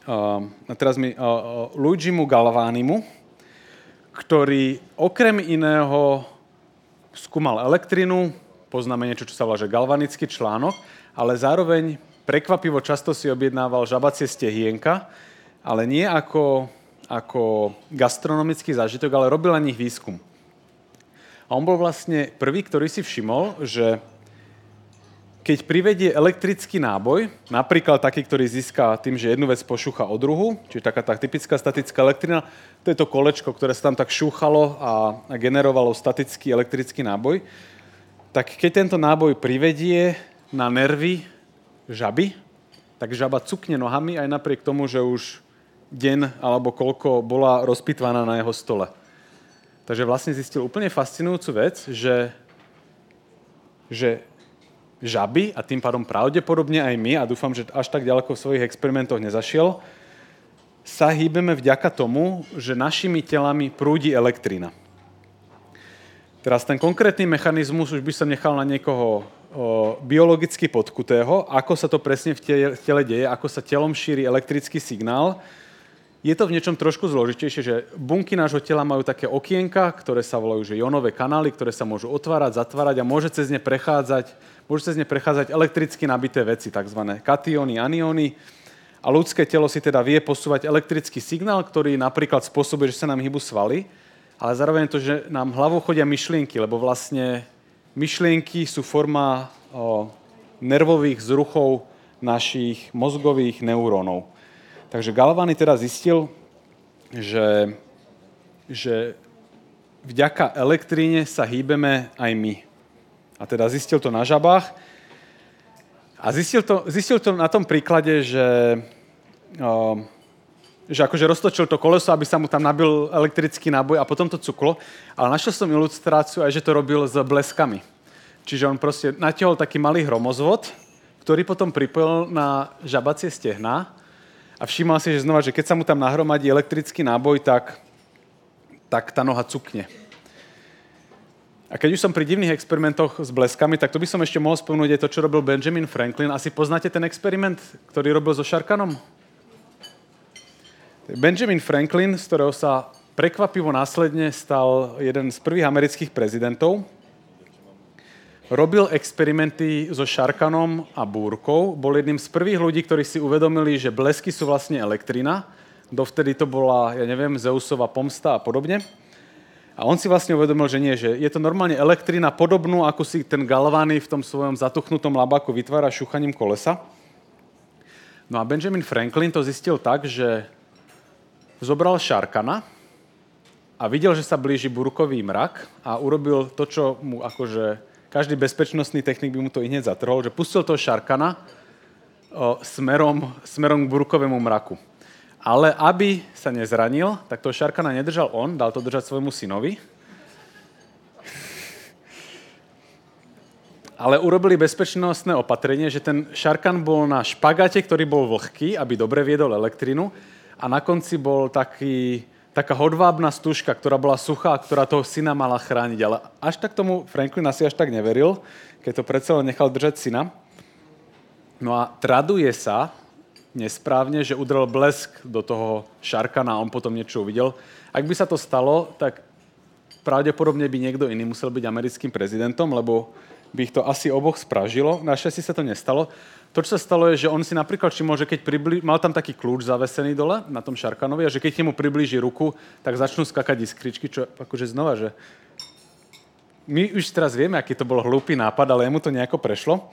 uh, teraz mi, uh, uh, Luigimu Galvánimu, ktorý okrem iného skúmal elektrinu, poznáme niečo, čo sa volá že galvanický článok, ale zároveň prekvapivo často si objednával žabacie stehienka, ale nie ako, ako gastronomický zážitok, ale robil na nich výskum. A on bol vlastne prvý, ktorý si všimol, že keď privedie elektrický náboj, napríklad taký, ktorý získa tým, že jednu vec pošúcha o druhu, čiže taká tá typická statická elektrina, to je to kolečko, ktoré sa tam tak šúchalo a, generovalo statický elektrický náboj, tak keď tento náboj privedie na nervy žaby, tak žaba cukne nohami aj napriek tomu, že už deň alebo koľko bola rozpitvaná na jeho stole. Takže vlastne zistil úplne fascinujúcu vec, že, že žaby a tým pádom pravdepodobne aj my, a dúfam, že až tak ďaleko v svojich experimentoch nezašiel, sa hýbeme vďaka tomu, že našimi telami prúdi elektrina. Teraz ten konkrétny mechanizmus už by som nechal na niekoho o, biologicky podkutého, ako sa to presne v tele, deje, ako sa telom šíri elektrický signál, je to v niečom trošku zložitejšie, že bunky nášho tela majú také okienka, ktoré sa volajú že jonové kanály, ktoré sa môžu otvárať, zatvárať a môže cez ne prechádzať, môže cez ne prechádzať elektricky nabité veci, tzv. katióny, anióny. A ľudské telo si teda vie posúvať elektrický signál, ktorý napríklad spôsobuje, že sa nám hýbu svaly, ale zároveň to, že nám hlavou chodia myšlienky, lebo vlastne myšlienky sú forma o, nervových zruchov našich mozgových neurónov. Takže Galvani teda zistil, že, že vďaka elektríne sa hýbeme aj my. A teda zistil to na žabách. A zistil to, zistil to na tom príklade, že, o, že akože roztočil to koleso, aby sa mu tam nabil elektrický náboj a potom to cuklo. Ale našiel som ilustráciu aj, že to robil s bleskami. Čiže on proste natiahol taký malý hromozvod, ktorý potom pripojil na žabacie stehná a všímal si, že znova, že keď sa mu tam nahromadí elektrický náboj, tak, tak tá noha cukne. A keď už som pri divných experimentoch s bleskami, tak to by som ešte mohol spomenúť aj to, čo robil Benjamin Franklin. Asi poznáte ten experiment, ktorý robil so Šarkanom? Benjamin Franklin, z ktorého sa prekvapivo následne stal jeden z prvých amerických prezidentov, robil experimenty so šarkanom a búrkou. Bol jedným z prvých ľudí, ktorí si uvedomili, že blesky sú vlastne elektrina. Dovtedy to bola, ja neviem, Zeusova pomsta a podobne. A on si vlastne uvedomil, že nie, že je to normálne elektrina podobnú, ako si ten galvány v tom svojom zatuchnutom labáku vytvára šúchaním kolesa. No a Benjamin Franklin to zistil tak, že zobral šarkana a videl, že sa blíži burkový mrak a urobil to, čo mu akože každý bezpečnostný technik by mu to i hneď zatrhol, že pustil toho šarkana smerom, smerom k burkovému mraku. Ale aby sa nezranil, tak toho šarkana nedržal on, dal to držať svojmu synovi. Ale urobili bezpečnostné opatrenie, že ten šarkan bol na špagate, ktorý bol vlhký, aby dobre viedol elektrinu a na konci bol taký taká hodvábna stužka, ktorá bola suchá, ktorá toho syna mala chrániť. Ale až tak tomu Franklin asi až tak neveril, keď to predsa nechal držať syna. No a traduje sa nesprávne, že udrel blesk do toho šarkana a on potom niečo uvidel. Ak by sa to stalo, tak pravdepodobne by niekto iný musel byť americkým prezidentom, lebo by ich to asi oboch spražilo. Našťastie sa to nestalo. To, čo sa stalo, je, že on si napríklad všimol, že keď priblí... mal tam taký kľúč zavesený dole na tom Šarkanovi a že keď mu priblíži ruku, tak začnú skakať iskričky, čo akože znova, že my už teraz vieme, aký to bol hlúpy nápad, ale jemu to nejako prešlo.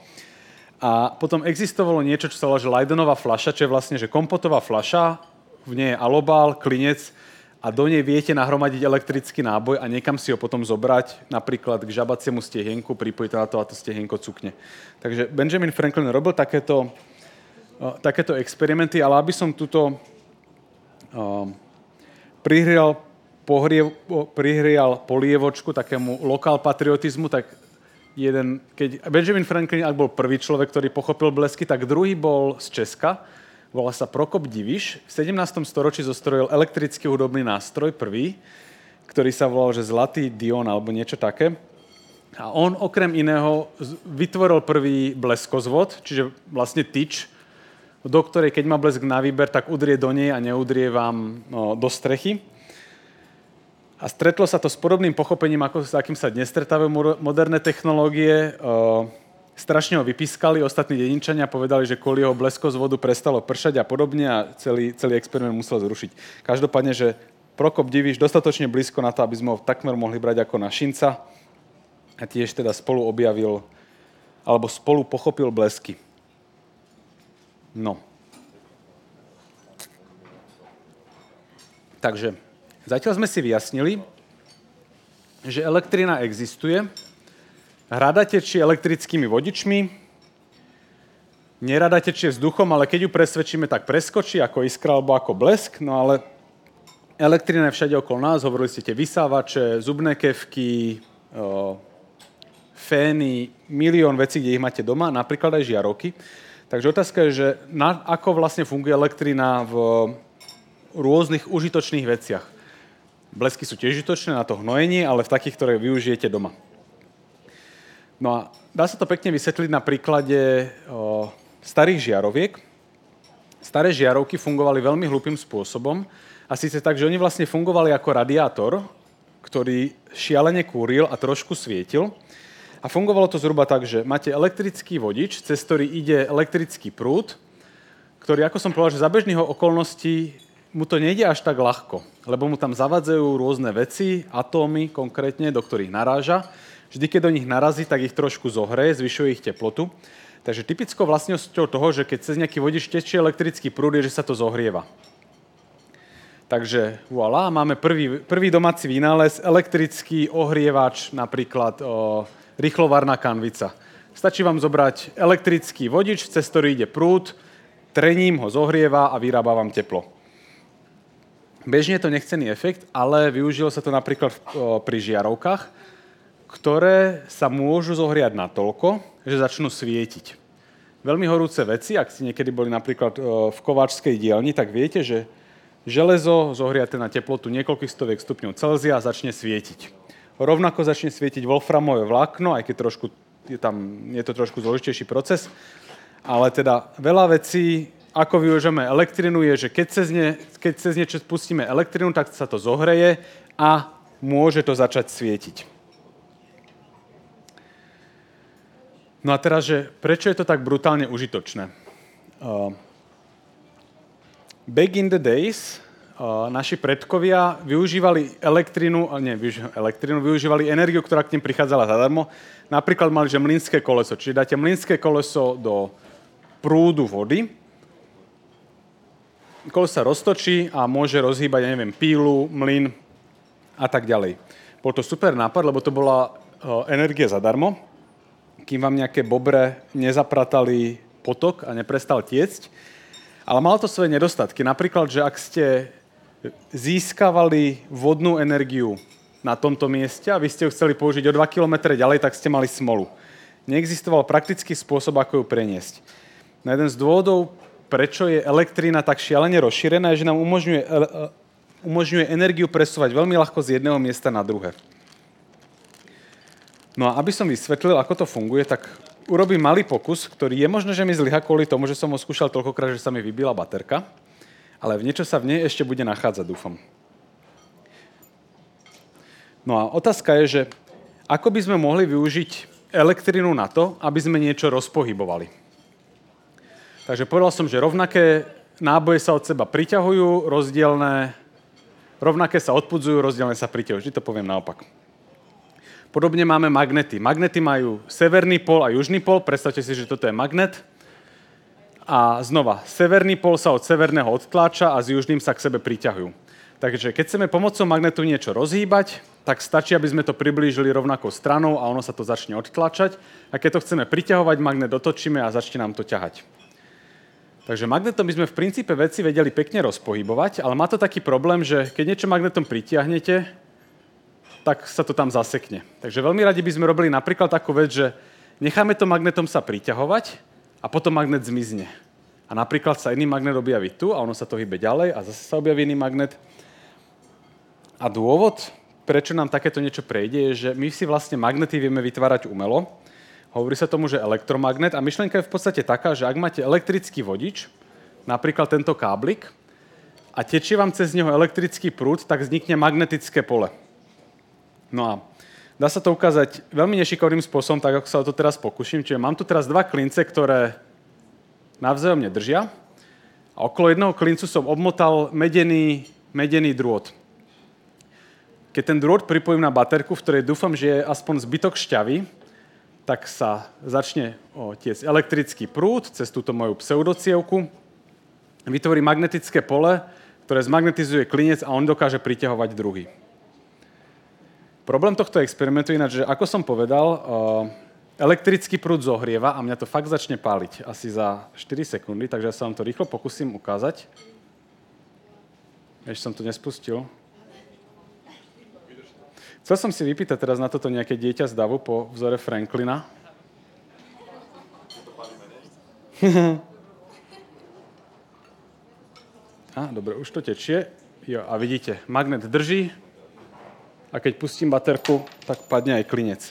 A potom existovalo niečo, čo sa volá, že Leidenová flaša, čo je vlastne, že kompotová flaša, v nej je alobál, klinec a do nej viete nahromadiť elektrický náboj a niekam si ho potom zobrať, napríklad k žabaciemu stehienku, pripojiť na to a to stehienko cukne. Takže Benjamin Franklin robil takéto, takéto experimenty, ale aby som tuto uh, prihrial, pohrie, prihrial polievočku takému lokál patriotizmu, tak jeden, keď Benjamin Franklin, ak bol prvý človek, ktorý pochopil blesky, tak druhý bol z Česka, volá sa Prokop Diviš. V 17. storočí zostrojil elektrický hudobný nástroj, prvý, ktorý sa volal, že Zlatý Dion alebo niečo také. A on okrem iného vytvoril prvý bleskozvod, čiže vlastne tyč, do ktorej keď má blesk na výber, tak udrie do nej a neudrie vám no, do strechy. A stretlo sa to s podobným pochopením, ako s akým sa dnes stretávajú moderné technológie. Strašne ho vypískali, ostatní dedinčania povedali, že kvôli jeho blesko z vodu prestalo pršať a podobne a celý, celý experiment musel zrušiť. Každopádne, že Prokop Diviš dostatočne blízko na to, aby sme ho takmer mohli brať ako našinca a tiež teda spolu objavil, alebo spolu pochopil blesky. No. Takže Zatiaľ sme si vyjasnili, že elektrina existuje, rada tečie elektrickými vodičmi, nerada tečie vzduchom, ale keď ju presvedčíme, tak preskočí ako iskra alebo ako blesk, no ale elektrina je všade okolo nás, hovorili ste tie vysávače, zubné kevky, fény, milión vecí, kde ich máte doma, napríklad aj žiarovky. Takže otázka je, že na, ako vlastne funguje elektrina v rôznych užitočných veciach. Blesky sú tiež užitočné na to hnojenie, ale v takých, ktoré využijete doma. No a dá sa to pekne vysvetliť na príklade o, starých žiaroviek. Staré žiarovky fungovali veľmi hlupým spôsobom. A síce tak, že oni vlastne fungovali ako radiátor, ktorý šialene kúril a trošku svietil. A fungovalo to zhruba tak, že máte elektrický vodič, cez ktorý ide elektrický prúd, ktorý, ako som povedal, že za bežných okolností mu to nejde až tak ľahko, lebo mu tam zavadzajú rôzne veci, atómy konkrétne, do ktorých naráža. Vždy, keď do nich narazí, tak ich trošku zohreje, zvyšuje ich teplotu. Takže typickou vlastnosťou toho, že keď cez nejaký vodič tečie elektrický prúd, je, že sa to zohrieva. Takže voilà, máme prvý, prvý domáci vynález, elektrický ohrievač, napríklad o, rýchlovarná kanvica. Stačí vám zobrať elektrický vodič, cez ktorý ide prúd, trením ho zohrieva a vyrába vám teplo. Bežne je to nechcený efekt, ale využilo sa to napríklad pri žiarovkách, ktoré sa môžu zohriať natoľko, že začnú svietiť. Veľmi horúce veci, ak ste niekedy boli napríklad v kováčskej dielni, tak viete, že železo zohriate na teplotu niekoľkých stoviek stupňov Celzia začne svietiť. Rovnako začne svietiť wolframové vlákno, aj keď trošku, je, tam, je to trošku zložitejší proces, ale teda veľa vecí ako využijeme elektrinu, je, že keď cez, ne, keď cez niečo spustíme elektrinu, tak sa to zohreje a môže to začať svietiť. No a teraz, že prečo je to tak brutálne užitočné? Uh, back in the days uh, naši predkovia využívali elektrinu, nie, elektrinu, využívali energiu, ktorá k nim prichádzala zadarmo. Napríklad mali, že mlynské koleso. Čiže dáte mlynské koleso do prúdu vody kolo sa roztočí a môže rozhýbať, ja neviem, pílu, mlyn a tak ďalej. Bol to super nápad, lebo to bola energia zadarmo, kým vám nejaké bobre nezapratali potok a neprestal tiecť. Ale malo to svoje nedostatky. Napríklad, že ak ste získavali vodnú energiu na tomto mieste a vy ste ju chceli použiť o 2 km ďalej, tak ste mali smolu. Neexistoval praktický spôsob, ako ju preniesť. Na jeden z dôvodov, prečo je elektrína tak šialene rozšírená, že nám umožňuje, e, e, umožňuje energiu presúvať veľmi ľahko z jedného miesta na druhé. No a aby som vysvetlil, ako to funguje, tak urobím malý pokus, ktorý je možné, že mi zlyha kvôli tomu, že som ho skúšal toľkokrát, že sa mi vybila baterka, ale v niečo sa v nej ešte bude nachádzať, dúfam. No a otázka je, že ako by sme mohli využiť elektrinu na to, aby sme niečo rozpohybovali. Takže povedal som, že rovnaké náboje sa od seba priťahujú, rozdielne, rovnaké sa odpudzujú, rozdielne sa priťahujú. Vždy to poviem naopak. Podobne máme magnety. Magnety majú severný pol a južný pol. Predstavte si, že toto je magnet. A znova, severný pol sa od severného odtláča a s južným sa k sebe priťahujú. Takže keď chceme pomocou magnetu niečo rozhýbať, tak stačí, aby sme to priblížili rovnakou stranou a ono sa to začne odtlačať. A keď to chceme priťahovať, magnet dotočíme a začne nám to ťahať. Takže magnetom by sme v princípe veci vedeli pekne rozpohybovať, ale má to taký problém, že keď niečo magnetom pritiahnete, tak sa to tam zasekne. Takže veľmi radi by sme robili napríklad takú vec, že necháme to magnetom sa priťahovať a potom magnet zmizne. A napríklad sa iný magnet objaví tu a ono sa to hýbe ďalej a zase sa objaví iný magnet. A dôvod, prečo nám takéto niečo prejde, je, že my si vlastne magnety vieme vytvárať umelo, Hovorí sa tomu, že elektromagnet a myšlienka je v podstate taká, že ak máte elektrický vodič, napríklad tento káblik, a tečie vám cez neho elektrický prúd, tak vznikne magnetické pole. No a dá sa to ukázať veľmi nešikovným spôsobom, tak ako sa o to teraz pokúšim. Čiže mám tu teraz dva klince, ktoré navzájom nedržia. A okolo jedného klincu som obmotal medený, medený drôt. Keď ten drôt pripojím na baterku, v ktorej dúfam, že je aspoň zbytok šťavy, tak sa začne tiec elektrický prúd cez túto moju pseudocievku, vytvorí magnetické pole, ktoré zmagnetizuje klinec a on dokáže priťahovať druhý. Problém tohto experimentu je ináč, že ako som povedal, elektrický prúd zohrieva a mňa to fakt začne páliť asi za 4 sekundy, takže ja sa vám to rýchlo pokúsim ukázať. Ešte som to nespustil. Chcel som si vypýtať teraz na toto nejaké dieťa z davu po vzore Franklina. a, dobre, už to tečie. Jo, a vidíte, magnet drží a keď pustím baterku, tak padne aj klinec.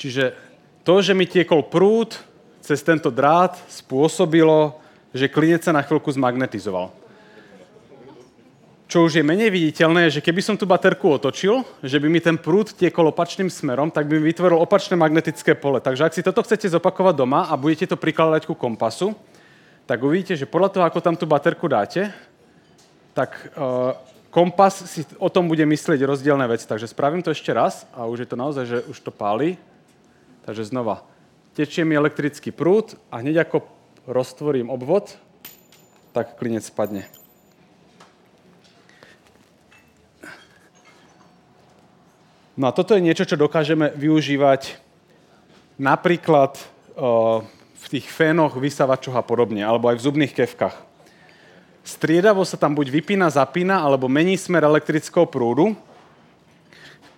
Čiže to, že mi tiekol prúd cez tento drát, spôsobilo, že klinec sa na chvíľku zmagnetizoval čo už je menej viditeľné, je, že keby som tú baterku otočil, že by mi ten prúd tiekol opačným smerom, tak by mi vytvoril opačné magnetické pole. Takže ak si toto chcete zopakovať doma a budete to prikladať ku kompasu, tak uvidíte, že podľa toho, ako tam tú baterku dáte, tak uh, kompas si o tom bude myslieť rozdielne veci. Takže spravím to ešte raz a už je to naozaj, že už to páli. Takže znova. Tečie mi elektrický prúd a hneď ako roztvorím obvod, tak klinec spadne. No a toto je niečo, čo dokážeme využívať napríklad v tých fénoch, vysavačoch a podobne, alebo aj v zubných kevkách. Striedavo sa tam buď vypína, zapína, alebo mení smer elektrického prúdu,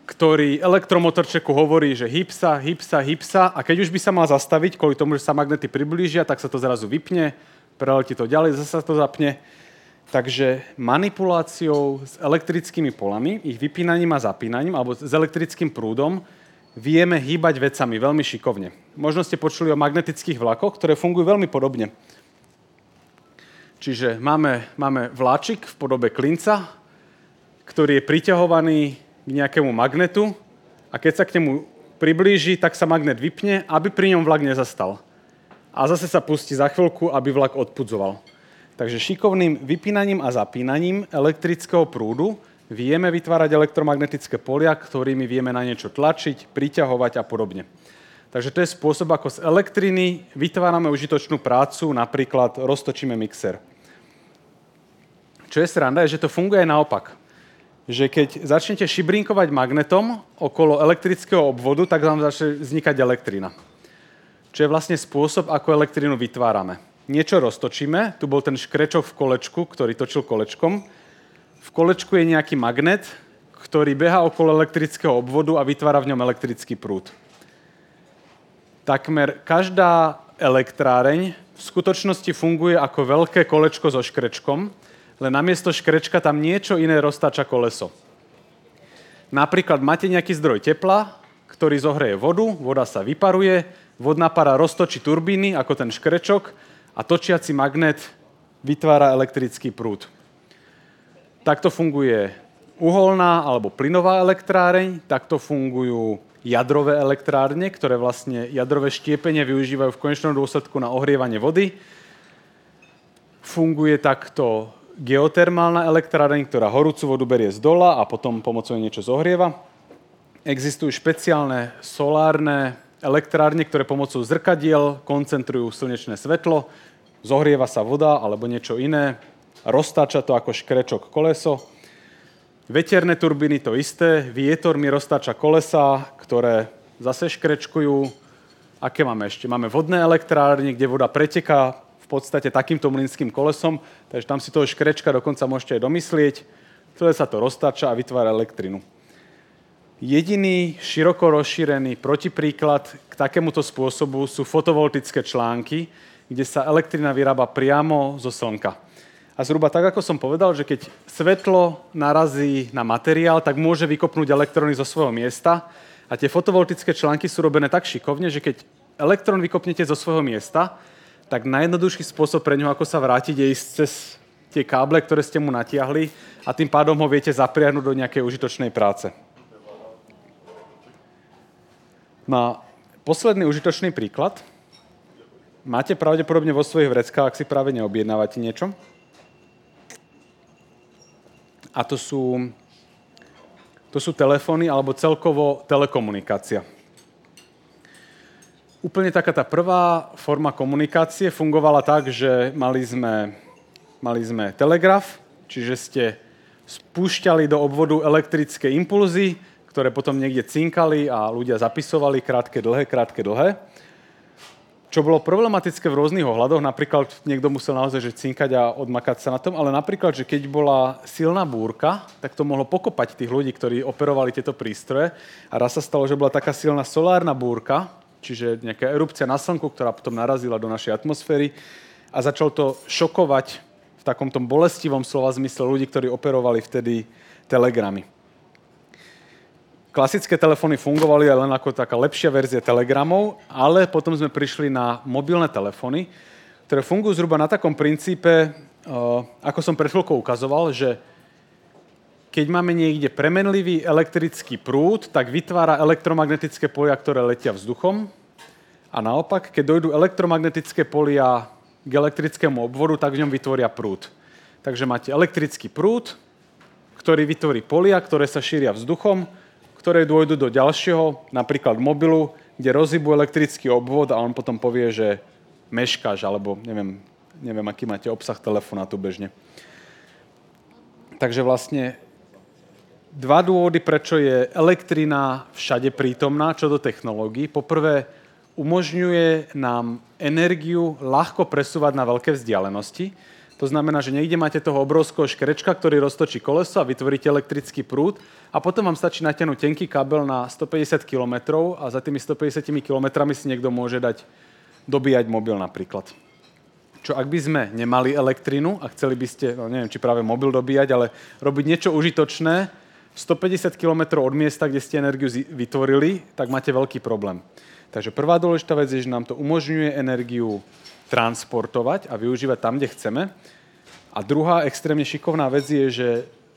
ktorý elektromotorčeku hovorí, že hypsa, hypsa, hypsa a keď už by sa mal zastaviť kvôli tomu, že sa magnety priblížia, tak sa to zrazu vypne, preletí to ďalej, zase sa to zapne Takže manipuláciou s elektrickými polami, ich vypínaním a zapínaním, alebo s elektrickým prúdom, vieme hýbať vecami veľmi šikovne. Možno ste počuli o magnetických vlakoch, ktoré fungujú veľmi podobne. Čiže máme, máme vláčik v podobe klinca, ktorý je priťahovaný k nejakému magnetu a keď sa k nemu priblíži, tak sa magnet vypne, aby pri ňom vlak nezastal. A zase sa pustí za chvíľku, aby vlak odpudzoval. Takže šikovným vypínaním a zapínaním elektrického prúdu vieme vytvárať elektromagnetické polia, ktorými vieme na niečo tlačiť, priťahovať a podobne. Takže to je spôsob, ako z elektriny vytvárame užitočnú prácu, napríklad roztočíme mixer. Čo je sranda, je, že to funguje naopak. Že keď začnete šibrinkovať magnetom okolo elektrického obvodu, tak vám začne vznikať elektrina. Čo je vlastne spôsob, ako elektrínu vytvárame niečo roztočíme. Tu bol ten škrečok v kolečku, ktorý točil kolečkom. V kolečku je nejaký magnet, ktorý beha okolo elektrického obvodu a vytvára v ňom elektrický prúd. Takmer každá elektráreň v skutočnosti funguje ako veľké kolečko so škrečkom, len namiesto škrečka tam niečo iné roztáča koleso. Napríklad máte nejaký zdroj tepla, ktorý zohreje vodu, voda sa vyparuje, vodná para roztočí turbíny ako ten škrečok a točiaci magnet vytvára elektrický prúd. Takto funguje uholná alebo plynová elektráreň, takto fungujú jadrové elektrárne, ktoré vlastne jadrové štiepenie využívajú v konečnom dôsledku na ohrievanie vody. Funguje takto geotermálna elektráreň, ktorá horúcu vodu berie z dola a potom pomocou niečo zohrieva. Existujú špeciálne solárne elektrárne, ktoré pomocou zrkadiel koncentrujú slnečné svetlo, zohrieva sa voda alebo niečo iné, roztáča to ako škrečok koleso. Veterné turbíny to isté, vietor mi roztáča kolesa, ktoré zase škrečkujú. Aké máme ešte? Máme vodné elektrárne, kde voda preteká v podstate takýmto mlynským kolesom, takže tam si toho škrečka dokonca môžete aj domyslieť. Celé sa to roztáča a vytvára elektrinu. Jediný široko rozšírený protipríklad k takémuto spôsobu sú fotovoltické články, kde sa elektrina vyrába priamo zo slnka. A zhruba tak, ako som povedal, že keď svetlo narazí na materiál, tak môže vykopnúť elektróny zo svojho miesta. A tie fotovoltické články sú robené tak šikovne, že keď elektrón vykopnete zo svojho miesta, tak najjednoduchší spôsob pre ňo, ako sa vrátiť, je ísť cez tie káble, ktoré ste mu natiahli a tým pádom ho viete zapriahnuť do nejakej užitočnej práce. No posledný užitočný príklad. Máte pravdepodobne vo svojich vreckách, ak si práve neobjednávate niečo. A to sú, to sú telefóny alebo celkovo telekomunikácia. Úplne taká tá prvá forma komunikácie fungovala tak, že mali sme, mali sme telegraf, čiže ste spúšťali do obvodu elektrické impulzy, ktoré potom niekde cinkali a ľudia zapisovali krátke, dlhé, krátke, dlhé. Čo bolo problematické v rôznych ohľadoch, napríklad niekto musel naozaj že cinkať a odmakať sa na tom, ale napríklad, že keď bola silná búrka, tak to mohlo pokopať tých ľudí, ktorí operovali tieto prístroje. A raz sa stalo, že bola taká silná solárna búrka, čiže nejaká erupcia na Slnku, ktorá potom narazila do našej atmosféry a začal to šokovať v takom tom bolestivom slova zmysle ľudí, ktorí operovali vtedy telegramy. Klasické telefóny fungovali len ako taká lepšia verzia telegramov, ale potom sme prišli na mobilné telefóny, ktoré fungujú zhruba na takom princípe, ako som pred chvíľkou ukazoval, že keď máme niekde premenlivý elektrický prúd, tak vytvára elektromagnetické polia, ktoré letia vzduchom. A naopak, keď dojdú elektromagnetické polia k elektrickému obvodu, tak v ňom vytvoria prúd. Takže máte elektrický prúd, ktorý vytvorí polia, ktoré sa šíria vzduchom, ktoré dôjdu do ďalšieho, napríklad mobilu, kde rozhybu elektrický obvod a on potom povie, že meškáš, alebo neviem, neviem aký máte obsah telefonátu bežne. Takže vlastne dva dôvody, prečo je elektrina všade prítomná čo do technológií. Poprvé, umožňuje nám energiu ľahko presúvať na veľké vzdialenosti. To znamená, že niekde máte toho obrovského škrečka, ktorý roztočí koleso a vytvoríte elektrický prúd a potom vám stačí natiahnuť tenký kábel na 150 km a za tými 150 km si niekto môže dať dobíjať mobil napríklad. Čo ak by sme nemali elektrinu a chceli by ste, no neviem, či práve mobil dobíjať, ale robiť niečo užitočné, 150 km od miesta, kde ste energiu vytvorili, tak máte veľký problém. Takže prvá dôležitá vec je, že nám to umožňuje energiu transportovať a využívať tam, kde chceme. A druhá extrémne šikovná vec je, že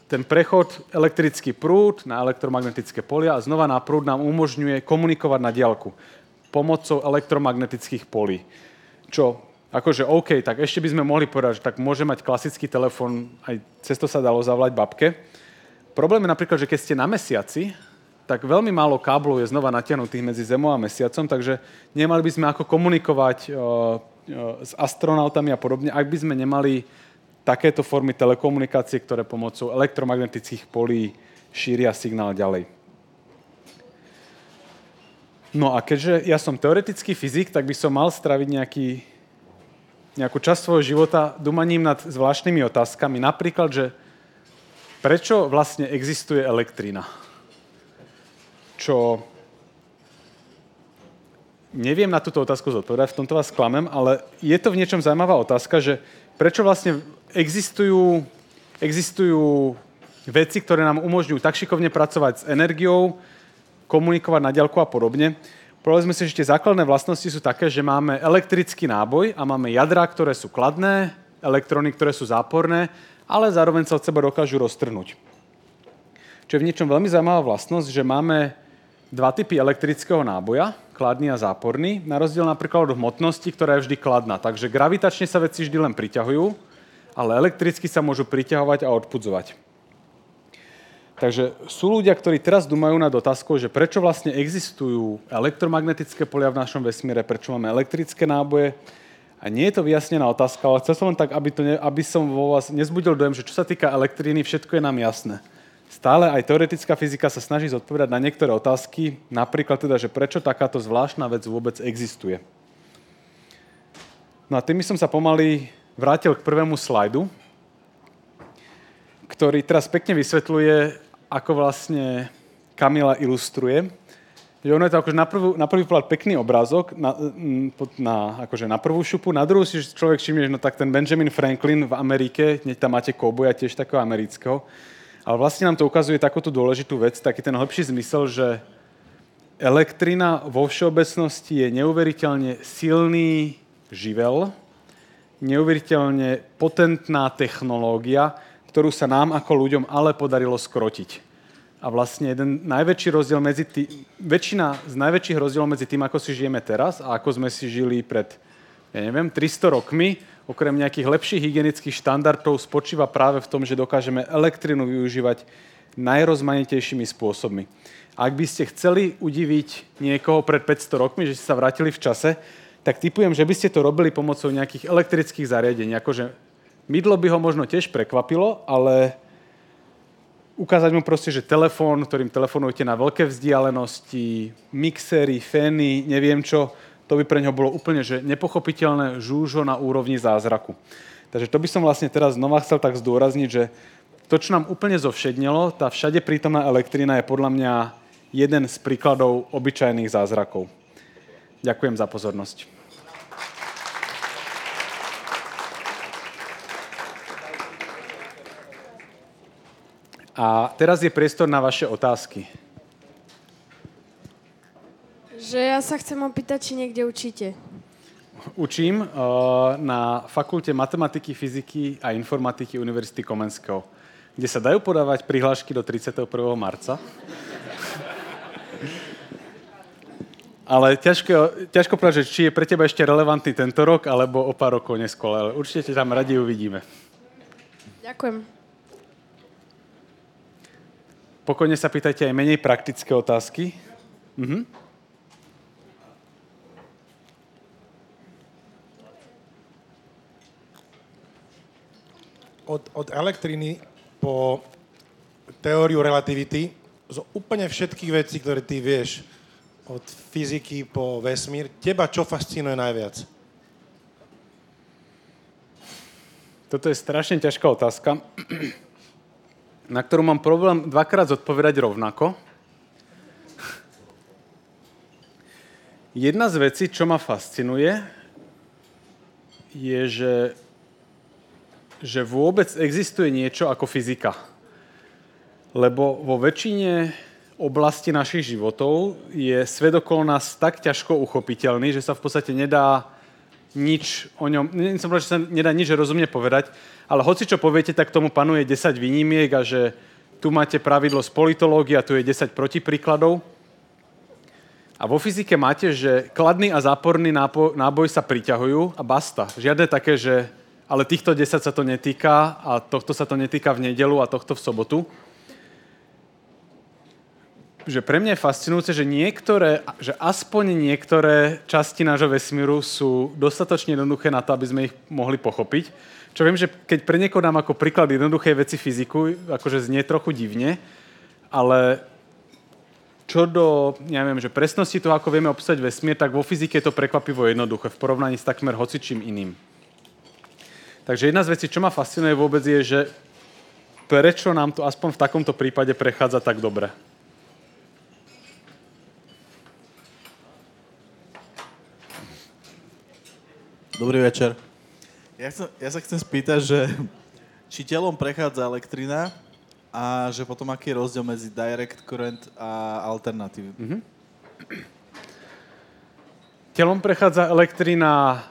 ten prechod elektrický prúd na elektromagnetické polia a znova na prúd nám umožňuje komunikovať na diálku pomocou elektromagnetických polí. Čo akože OK, tak ešte by sme mohli povedať, že tak môže mať klasický telefón, aj cez to sa dalo zavolať babke, Problém je napríklad, že keď ste na mesiaci, tak veľmi málo káblov je znova natiahnutých medzi Zemou a Mesiacom, takže nemali by sme ako komunikovať o, s astronautami a podobne, ak by sme nemali takéto formy telekomunikácie, ktoré pomocou elektromagnetických polí šíria signál ďalej. No a keďže ja som teoretický fyzik, tak by som mal straviť nejaký, nejakú časť svojho života dumaním nad zvláštnymi otázkami. Napríklad, že Prečo vlastne existuje elektrina? Čo neviem na túto otázku zodpovedať, v tomto vás klamem, ale je to v niečom zaujímavá otázka, že prečo vlastne existujú, existujú veci, ktoré nám umožňujú tak šikovne pracovať s energiou, komunikovať na diaľku a podobne. Povedzme si, že tie základné vlastnosti sú také, že máme elektrický náboj a máme jadra, ktoré sú kladné, elektróny, ktoré sú záporné ale zároveň sa od seba dokážu roztrhnúť. Čo je v niečom veľmi zaujímavá vlastnosť, že máme dva typy elektrického náboja, kladný a záporný, na rozdiel napríklad od hmotnosti, ktorá je vždy kladná. Takže gravitačne sa veci vždy len priťahujú, ale elektricky sa môžu priťahovať a odpudzovať. Takže sú ľudia, ktorí teraz dumajú nad otázkou, že prečo vlastne existujú elektromagnetické polia v našom vesmíre, prečo máme elektrické náboje, a nie je to vyjasnená otázka, ale chcel som len tak, aby, to ne, aby som vo vás nezbudil dojem, že čo sa týka elektriny, všetko je nám jasné. Stále aj teoretická fyzika sa snaží zodpovedať na niektoré otázky, napríklad teda, že prečo takáto zvláštna vec vôbec existuje. No a tým som sa pomaly vrátil k prvému slajdu, ktorý teraz pekne vysvetľuje, ako vlastne Kamila ilustruje že ono je to akože na, prvú, na prvý pohľad pekný obrázok, na, na, akože na prvú šupu, na druhú si človek všimne, že no tak ten Benjamin Franklin v Amerike, tam máte kouboja tiež takého amerického, ale vlastne nám to ukazuje takúto dôležitú vec, taký ten hlbší zmysel, že elektrina vo všeobecnosti je neuveriteľne silný živel, neuveriteľne potentná technológia, ktorú sa nám ako ľuďom ale podarilo skrotiť. A vlastne jeden najväčší rozdiel medzi tý, väčšina z najväčších rozdielov medzi tým, ako si žijeme teraz a ako sme si žili pred, ja neviem, 300 rokmi, okrem nejakých lepších hygienických štandardov, spočíva práve v tom, že dokážeme elektrinu využívať najrozmanitejšími spôsobmi. Ak by ste chceli udiviť niekoho pred 500 rokmi, že ste sa vrátili v čase, tak typujem, že by ste to robili pomocou nejakých elektrických zariadení. Akože mydlo by ho možno tiež prekvapilo, ale ukázať mu proste, že telefón, ktorým telefonujete na veľké vzdialenosti, mixery, fény, neviem čo, to by pre neho bolo úplne že nepochopiteľné žúžo na úrovni zázraku. Takže to by som vlastne teraz znova chcel tak zdôrazniť, že to, čo nám úplne zovšednilo, tá všade prítomná elektrina je podľa mňa jeden z príkladov obyčajných zázrakov. Ďakujem za pozornosť. A teraz je priestor na vaše otázky. Že ja sa chcem opýtať, či niekde učíte. Učím uh, na Fakulte matematiky, fyziky a informatiky Univerzity Komenského, kde sa dajú podávať prihlášky do 31. marca. Ale ťažko, ťažko povedať, či je pre teba ešte relevantný tento rok, alebo o pár rokov neskôr. Ale určite tam radi uvidíme. Ďakujem. Pokojne sa pýtajte aj menej praktické otázky. Mhm. Od, od elektriny po teóriu relativity, z úplne všetkých vecí, ktoré ty vieš, od fyziky po vesmír, teba čo fascinuje najviac? Toto je strašne ťažká otázka na ktorú mám problém dvakrát zodpovedať rovnako. Jedna z vecí, čo ma fascinuje, je, že, že vôbec existuje niečo ako fyzika. Lebo vo väčšine oblasti našich životov je svet okolo nás tak ťažko uchopiteľný, že sa v podstate nedá nič o ňom, nie som povedal, že sa nedá nič rozumne povedať, ale hoci čo poviete, tak tomu panuje 10 výnimiek a že tu máte pravidlo z politológie a tu je 10 protipríkladov. A vo fyzike máte, že kladný a záporný náboj sa priťahujú a basta. Žiadne také, že ale týchto 10 sa to netýka a tohto sa to netýka v nedelu a tohto v sobotu že pre mňa je fascinujúce, že niektoré, že aspoň niektoré časti nášho vesmíru sú dostatočne jednoduché na to, aby sme ich mohli pochopiť. Čo viem, že keď pre niekoho dám ako príklad jednoduchej veci fyziku, akože znie trochu divne, ale čo do, neviem, že presnosti toho, ako vieme obsať vesmír, tak vo fyzike je to prekvapivo jednoduché v porovnaní s takmer hocičím iným. Takže jedna z vecí, čo ma fascinuje vôbec je, že prečo nám to aspoň v takomto prípade prechádza tak dobre. Dobrý večer. Ja, chcem, ja sa chcem spýtať, že či telom prechádza elektrina a že potom aký je rozdiel medzi direct current a alternatív. Mm-hmm. Telom prechádza elektrina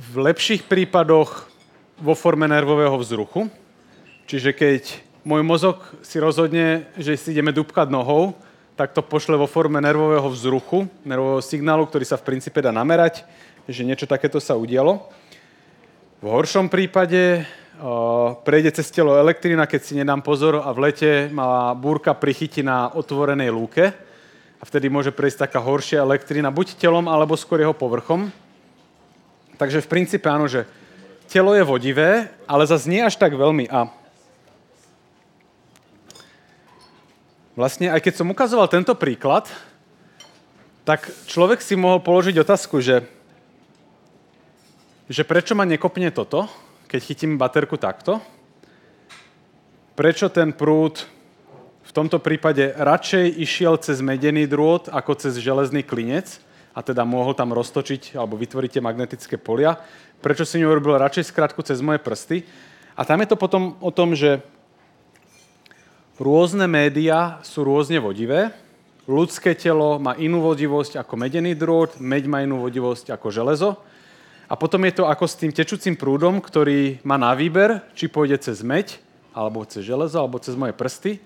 v lepších prípadoch vo forme nervového vzruchu. Čiže keď môj mozog si rozhodne, že si ideme dúbkať nohou, tak to pošle vo forme nervového vzruchu, nervového signálu, ktorý sa v princípe dá namerať že niečo takéto sa udialo. V horšom prípade uh, prejde cez telo elektrina, keď si nedám pozor a v lete má búrka prichytí na otvorenej lúke a vtedy môže prejsť taká horšia elektrina buď telom alebo skôr jeho povrchom. Takže v princípe áno, že telo je vodivé, ale zase nie až tak veľmi. A vlastne aj keď som ukazoval tento príklad, tak človek si mohol položiť otázku, že že prečo ma nekopne toto, keď chytím baterku takto? Prečo ten prúd v tomto prípade radšej išiel cez medený drôt ako cez železný klinec a teda mohol tam roztočiť alebo vytvoriť tie magnetické polia? Prečo si neurobil radšej skrátku cez moje prsty? A tam je to potom o tom, že rôzne médiá sú rôzne vodivé. Ľudské telo má inú vodivosť ako medený drôt, meď má inú vodivosť ako železo A potom je to ako s tým tečúcim prúdom, ktorý má na výber, či pôjde cez meď, alebo cez železo, alebo cez moje prsty.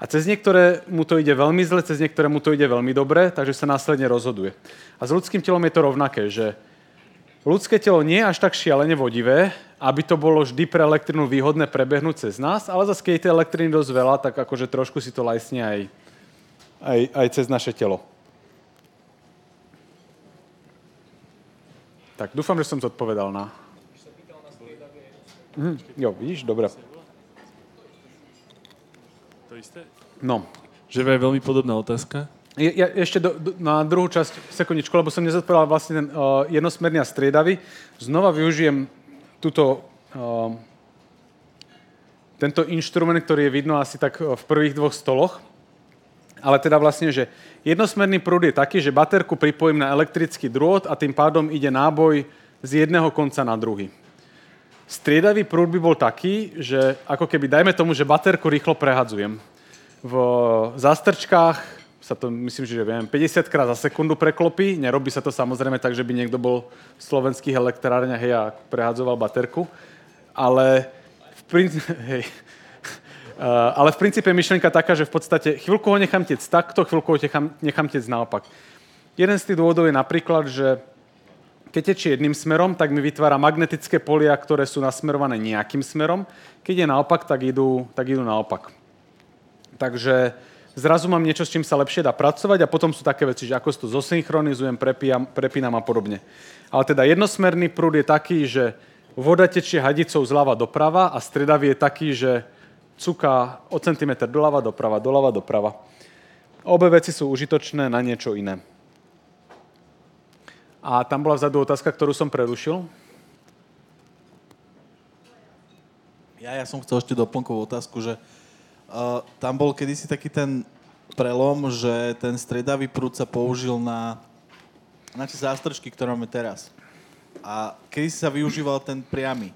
A cez niektoré mu to ide veľmi zle, cez niektoré mu to ide veľmi dobre, takže sa následne rozhoduje. A s ľudským telom je to rovnaké, že ľudské telo nie je až tak šialene vodivé, aby to bolo vždy pre elektrinu výhodné prebehnúť cez nás, ale zase keď je tej elektriny dosť veľa, tak akože trošku si to lajsne aj, aj, aj cez naše telo. Tak, dúfam, že som zodpovedal na... Mhm, jo, vidíš, dobre. Isté? No, Že je veľmi podobná otázka. Je- Ja ešte do, do, na druhú časť, sekundičku, lebo som nezodpovedal vlastne ten uh, jednosmerný a striedavý. Znova využijem túto, uh, tento inštrument, ktorý je vidno asi tak uh, v prvých dvoch stoloch. Ale teda vlastne, že jednosmerný prúd je taký, že baterku pripojím na elektrický drôt a tým pádom ide náboj z jedného konca na druhý. Striedavý prúd by bol taký, že ako keby, dajme tomu, že baterku rýchlo prehadzujem. V zástrčkách sa to, myslím, že viem, 50 krát za sekundu preklopí. Nerobí sa to samozrejme tak, že by niekto bol v slovenských elektrárniach a prehadzoval baterku. Ale v, prin- hej. Uh, ale v princípe myšlienka taká, že v podstate chvíľku ho nechám tiec takto, chvíľku ho nechám, nechám tiec naopak. Jeden z tých dôvodov je napríklad, že keď tečie jedným smerom, tak mi vytvára magnetické polia, ktoré sú nasmerované nejakým smerom. Keď je naopak, tak idú, tak idú naopak. Takže zrazu mám niečo, s čím sa lepšie dá pracovať a potom sú také veci, že ako si to zosynchronizujem, prepínam, prepínam a podobne. Ale teda jednosmerný prúd je taký, že voda tečie hadicou zľava doprava a stredavý je taký, že cuká o centimetr doľava, doprava, doľava, doprava. Obe veci sú užitočné na niečo iné. A tam bola vzadu otázka, ktorú som prerušil. Ja, ja som chcel ešte doplnkovú otázku, že uh, tam bol kedysi taký ten prelom, že ten stredavý prúd sa použil na, na tie zástrčky, ktoré máme teraz. A kedy sa využíval ten priamy.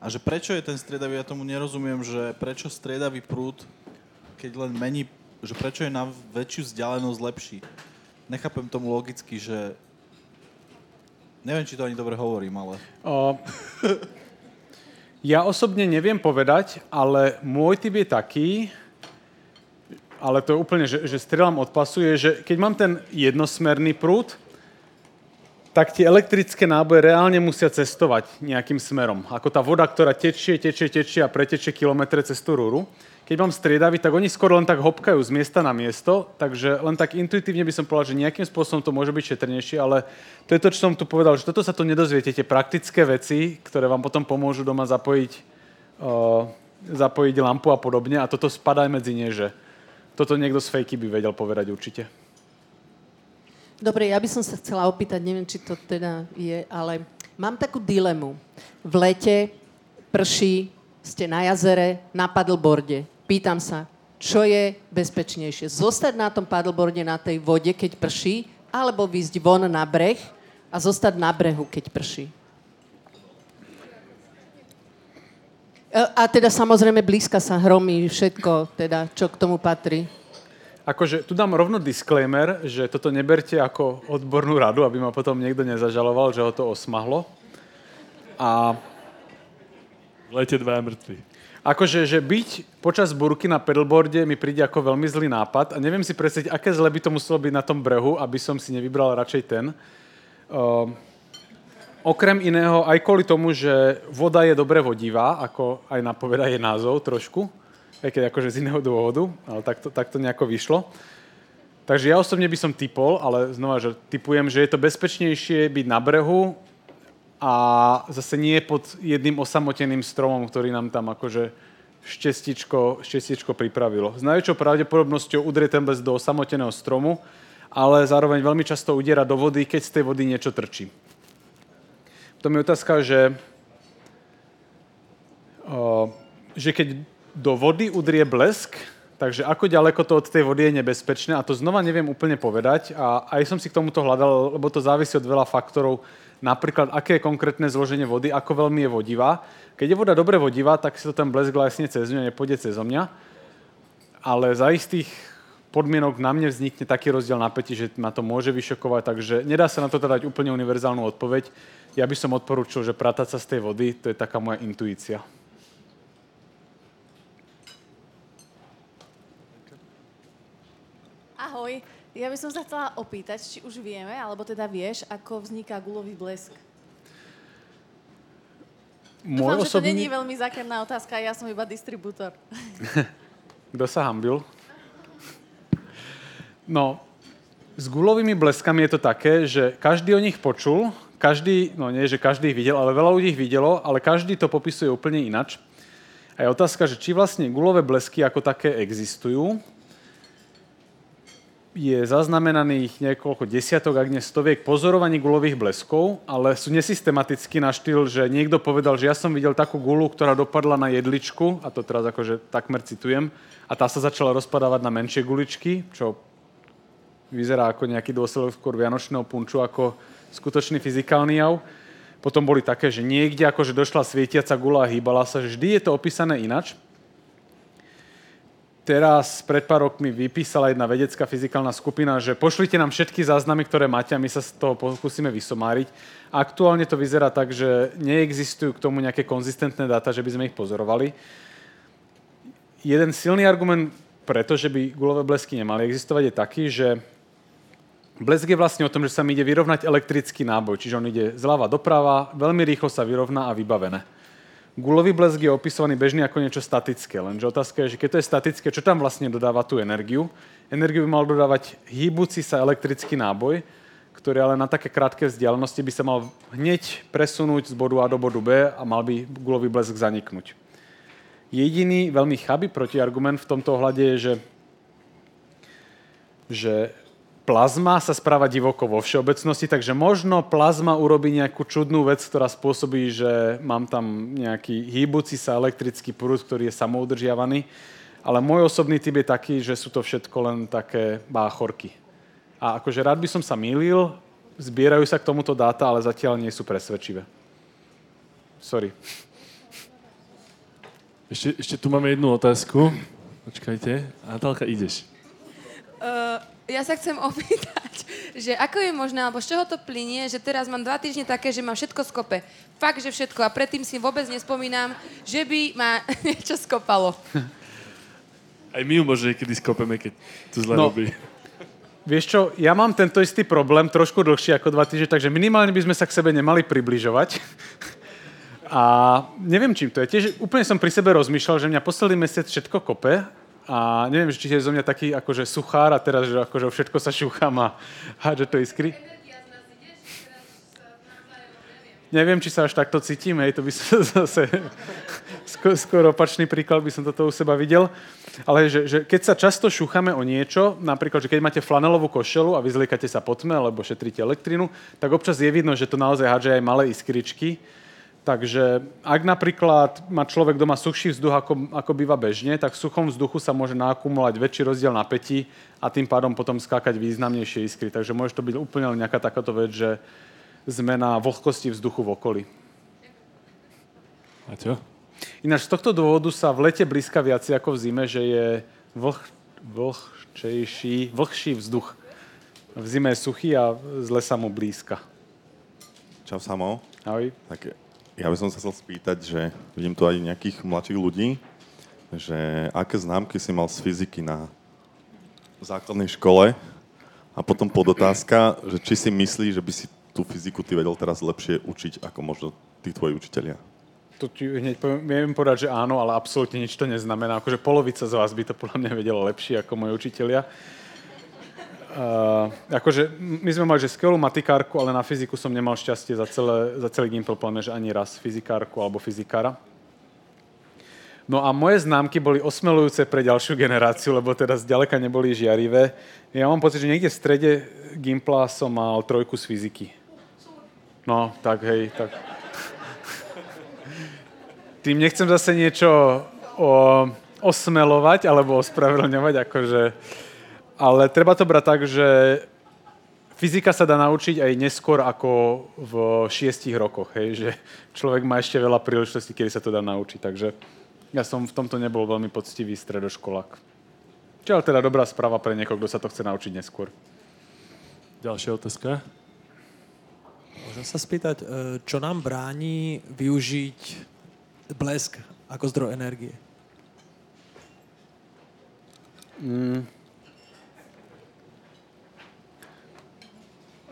A že prečo je ten stredavý, ja tomu nerozumiem, že prečo stredavý prúd, keď len mení, že prečo je na väčšiu vzdialenosť lepší. Nechápem tomu logicky, že neviem, či to ani dobre hovorím, ale... O, ja osobne neviem povedať, ale môj typ je taký, ale to je úplne, že, že strieľam od pasu, je, že keď mám ten jednosmerný prúd, tak tie elektrické náboje reálne musia cestovať nejakým smerom. Ako tá voda, ktorá tečie, tečie, tečie a pretečie kilometre cez tú rúru. Keď mám striedavý, tak oni skoro len tak hopkajú z miesta na miesto, takže len tak intuitívne by som povedal, že nejakým spôsobom to môže byť šetrnejšie, ale to je to, čo som tu povedal, že toto sa tu nedozviete, tie praktické veci, ktoré vám potom pomôžu doma zapojiť, uh, zapojiť lampu a podobne a toto spadá medzi ne, že toto niekto z fejky by vedel povedať určite. Dobre, ja by som sa chcela opýtať, neviem, či to teda je, ale mám takú dilemu. V lete prší, ste na jazere, na paddleboarde. Pýtam sa, čo je bezpečnejšie? Zostať na tom paddleboarde na tej vode, keď prší, alebo výjsť von na breh a zostať na brehu, keď prší? E, A teda samozrejme blízka sa hromí všetko, teda, čo k tomu patrí. Akože tu dám rovno disclaimer, že toto neberte ako odbornú radu, aby ma potom niekto nezažaloval, že ho to osmahlo. A V lete dva mŕtvi. Akože, že byť počas burky na pedalboarde mi príde ako veľmi zlý nápad a neviem si predstaviť, aké zle by to muselo byť na tom brehu, aby som si nevybral radšej ten. Uh, okrem iného, aj kvôli tomu, že voda je dobre vodivá, ako aj napoveda je názov trošku, aj keď akože z iného dôvodu, ale tak to, tak to nejako vyšlo. Takže ja osobne by som typol, ale znova, že typujem, že je to bezpečnejšie byť na brehu a zase nie pod jedným osamoteným stromom, ktorý nám tam akože štestičko, štestičko pripravilo. S najväčšou pravdepodobnosťou udrie ten bez do osamoteného stromu, ale zároveň veľmi často udiera do vody, keď z tej vody niečo trčí. To je otázka, že, o, že keď do vody udrie blesk, takže ako ďaleko to od tej vody je nebezpečné a to znova neviem úplne povedať a aj som si k tomuto hľadal, lebo to závisí od veľa faktorov, napríklad aké je konkrétne zloženie vody, ako veľmi je vodivá. Keď je voda dobre vodivá, tak si to ten blesk vlastne cez ňu nepôjde cez mňa, ale za istých podmienok na mne vznikne taký rozdiel napätí, že ma to môže vyšokovať, takže nedá sa na to dať úplne univerzálnu odpoveď. Ja by som odporúčil, že pratať sa z tej vody, to je taká moja intuícia. Ahoj, ja by som sa chcela opýtať, či už vieme, alebo teda vieš, ako vzniká gulový blesk. Dúfam, že to není veľmi zákerná otázka, ja som iba distribútor. Kto sa hambil? No, s gulovými bleskami je to také, že každý o nich počul, každý, no nie, že každý ich videl, ale veľa ľudí ich videlo, ale každý to popisuje úplne inač. A je otázka, že či vlastne gulové blesky ako také existujú, je zaznamenaných niekoľko desiatok, ak nie stoviek pozorovaní gulových bleskov, ale sú nesystematicky na štýl, že niekto povedal, že ja som videl takú gulu, ktorá dopadla na jedličku, a to teraz akože takmer citujem, a tá sa začala rozpadávať na menšie guličky, čo vyzerá ako nejaký dôsledok skôr vianočného punču ako skutočný fyzikálny jav. Potom boli také, že niekde akože došla svietiaca gula a hýbala sa, že vždy je to opísané inač teraz pred pár rokmi vypísala jedna vedecká fyzikálna skupina, že pošlite nám všetky záznamy, ktoré máte a my sa z toho pokúsime vysomáriť. Aktuálne to vyzerá tak, že neexistujú k tomu nejaké konzistentné dáta, že by sme ich pozorovali. Jeden silný argument preto, že by gulové blesky nemali existovať, je taký, že blesk je vlastne o tom, že sa mi ide vyrovnať elektrický náboj, čiže on ide zľava doprava, veľmi rýchlo sa vyrovná a vybavené gulový blesk je opisovaný bežne ako niečo statické, lenže otázka je, že keď to je statické, čo tam vlastne dodáva tú energiu? Energiu by mal dodávať hýbuci sa elektrický náboj, ktorý ale na také krátke vzdialenosti by sa mal hneď presunúť z bodu A do bodu B a mal by gulový blesk zaniknúť. Jediný veľmi chabý protiargument v tomto ohľade je, že, že plazma sa správa divoko vo všeobecnosti, takže možno plazma urobí nejakú čudnú vec, ktorá spôsobí, že mám tam nejaký hýbuci sa elektrický prúd, ktorý je samoudržiavaný. Ale môj osobný typ je taký, že sú to všetko len také báchorky. A akože rád by som sa mýlil, zbierajú sa k tomuto dáta, ale zatiaľ nie sú presvedčivé. Sorry. Ešte, ešte tu máme jednu otázku. Počkajte. Natálka, ideš. Uh, ja sa chcem opýtať, že ako je možné, alebo z čoho to plinie, že teraz mám dva týždne také, že mám všetko skope. Fakt, že všetko. A predtým si vôbec nespomínam, že by ma niečo skopalo. Aj my ju možno niekedy skopeme, keď to zle no, robí. Vieš čo, ja mám tento istý problém, trošku dlhší ako dva týždne, takže minimálne by sme sa k sebe nemali približovať. A neviem, čím to je. Tiež úplne som pri sebe rozmýšľal, že mňa posledný mesiac všetko kope a neviem, či je zo mňa taký akože suchár a teraz, že akože všetko sa šúcham a hádže to iskry. Neviem, či sa až takto cítim, hej, to by som zase skôr opačný príklad by som toto u seba videl. Ale že, že keď sa často šúchame o niečo, napríklad, že keď máte flanelovú košelu a vyzliekate sa po tme, alebo šetríte elektrinu, tak občas je vidno, že to naozaj hádže aj malé iskričky Takže ak napríklad má človek doma suchší vzduch, ako, ako býva bežne, tak v suchom vzduchu sa môže nakumulovať väčší rozdiel napätí a tým pádom potom skákať významnejšie iskry. Takže môže to byť úplne len nejaká takáto vec, že zmena vlhkosti vzduchu v okolí. A čo? Ináč z tohto dôvodu sa v lete blízka viac ako v zime, že je vlh, vlhčejší, vlhší vzduch. V zime je suchý a z lesa mu blízka. Čau, Samo. Ahoj. Tak ja by som sa chcel spýtať, že vidím tu aj nejakých mladších ľudí, že aké známky si mal z fyziky na základnej škole a potom podotázka, že či si myslíš, že by si tú fyziku ty vedel teraz lepšie učiť ako možno tí tvoji učitelia? To ti hneď poviem, viem povedať, že áno, ale absolútne nič to neznamená. Akože polovica z vás by to podľa mňa vedela lepšie ako moji učitelia. Uh, akože my sme mali, že skvelú matikárku, ale na fyziku som nemal šťastie za, celé, za celý Gimpel, plne, že ani raz fyzikárku alebo fyzikára. No a moje známky boli osmelujúce pre ďalšiu generáciu, lebo teda zďaleka neboli žiarivé. Ja mám pocit, že niekde v strede Gimpla som mal trojku z fyziky. No, tak hej, tak... Tým nechcem zase niečo o, osmelovať alebo ospravedlňovať, akože ale treba to brať tak, že fyzika sa dá naučiť aj neskôr ako v šiestich rokoch, hej, že človek má ešte veľa príležitostí, kedy sa to dá naučiť, takže ja som v tomto nebol veľmi poctivý stredoškolák. Čo je ale teda dobrá správa pre niekoho, kto sa to chce naučiť neskôr. Ďalšia otázka. Môžem sa spýtať, e, čo nám bráni využiť blesk ako zdroj energie?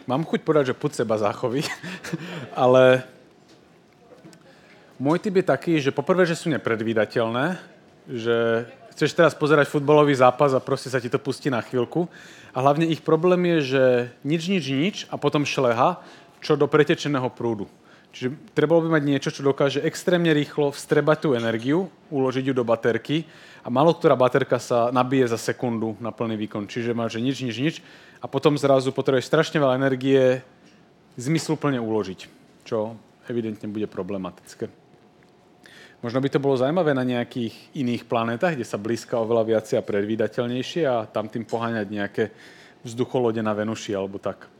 Mám chuť povedať, že put seba záchovy, ale môj typ je taký, že poprvé, že sú nepredvídateľné, že chceš teraz pozerať futbalový zápas a proste sa ti to pustí na chvíľku. A hlavne ich problém je, že nič, nič, nič a potom šleha, čo do pretečeného prúdu. Čiže trebalo by mať niečo, čo dokáže extrémne rýchlo vstrebať tú energiu, uložiť ju do baterky a malo ktorá baterka sa nabije za sekundu na plný výkon. Čiže máš, že nič, nič, nič a potom zrazu potrebuješ strašne veľa energie zmysluplne uložiť, čo evidentne bude problematické. Možno by to bolo zaujímavé na nejakých iných planetách, kde sa blízka oveľa viacej a predvídateľnejšie a tam tým poháňať nejaké vzducholode na Venuši alebo tak.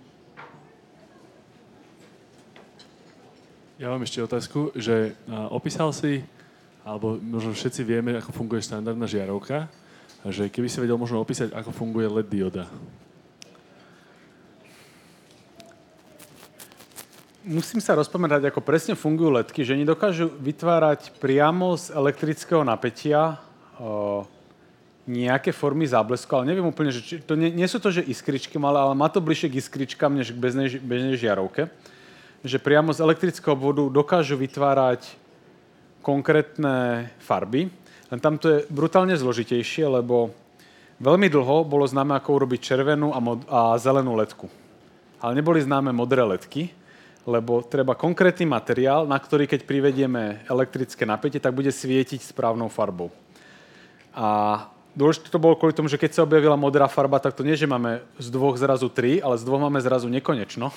Ja mám ešte otázku, že opísal si, alebo možno všetci vieme, ako funguje štandardná žiarovka, že keby si vedel možno opísať, ako funguje LED dioda. Musím sa rozpamätať, ako presne fungujú ledky, že oni dokážu vytvárať priamo z elektrického napätia o, nejaké formy záblesku, ale neviem úplne, že či, to nie, nie sú to, že iskričky malé, ale má to bližšie k iskričkám, než k bežnej, bežnej žiarovke. Že priamo z elektrického vodu dokážu vytvárať konkrétne farby, len tam to je brutálne zložitejšie, lebo veľmi dlho bolo známe, ako urobiť červenú a, mod- a zelenú ledku. Ale neboli známe modré ledky, lebo treba konkrétny materiál, na ktorý keď privedieme elektrické napätie, tak bude svietiť správnou farbou. A dôležité to bolo kvôli tomu, že keď sa objavila modrá farba, tak to nie, že máme z dvoch zrazu tri, ale z dvoch máme zrazu nekonečno,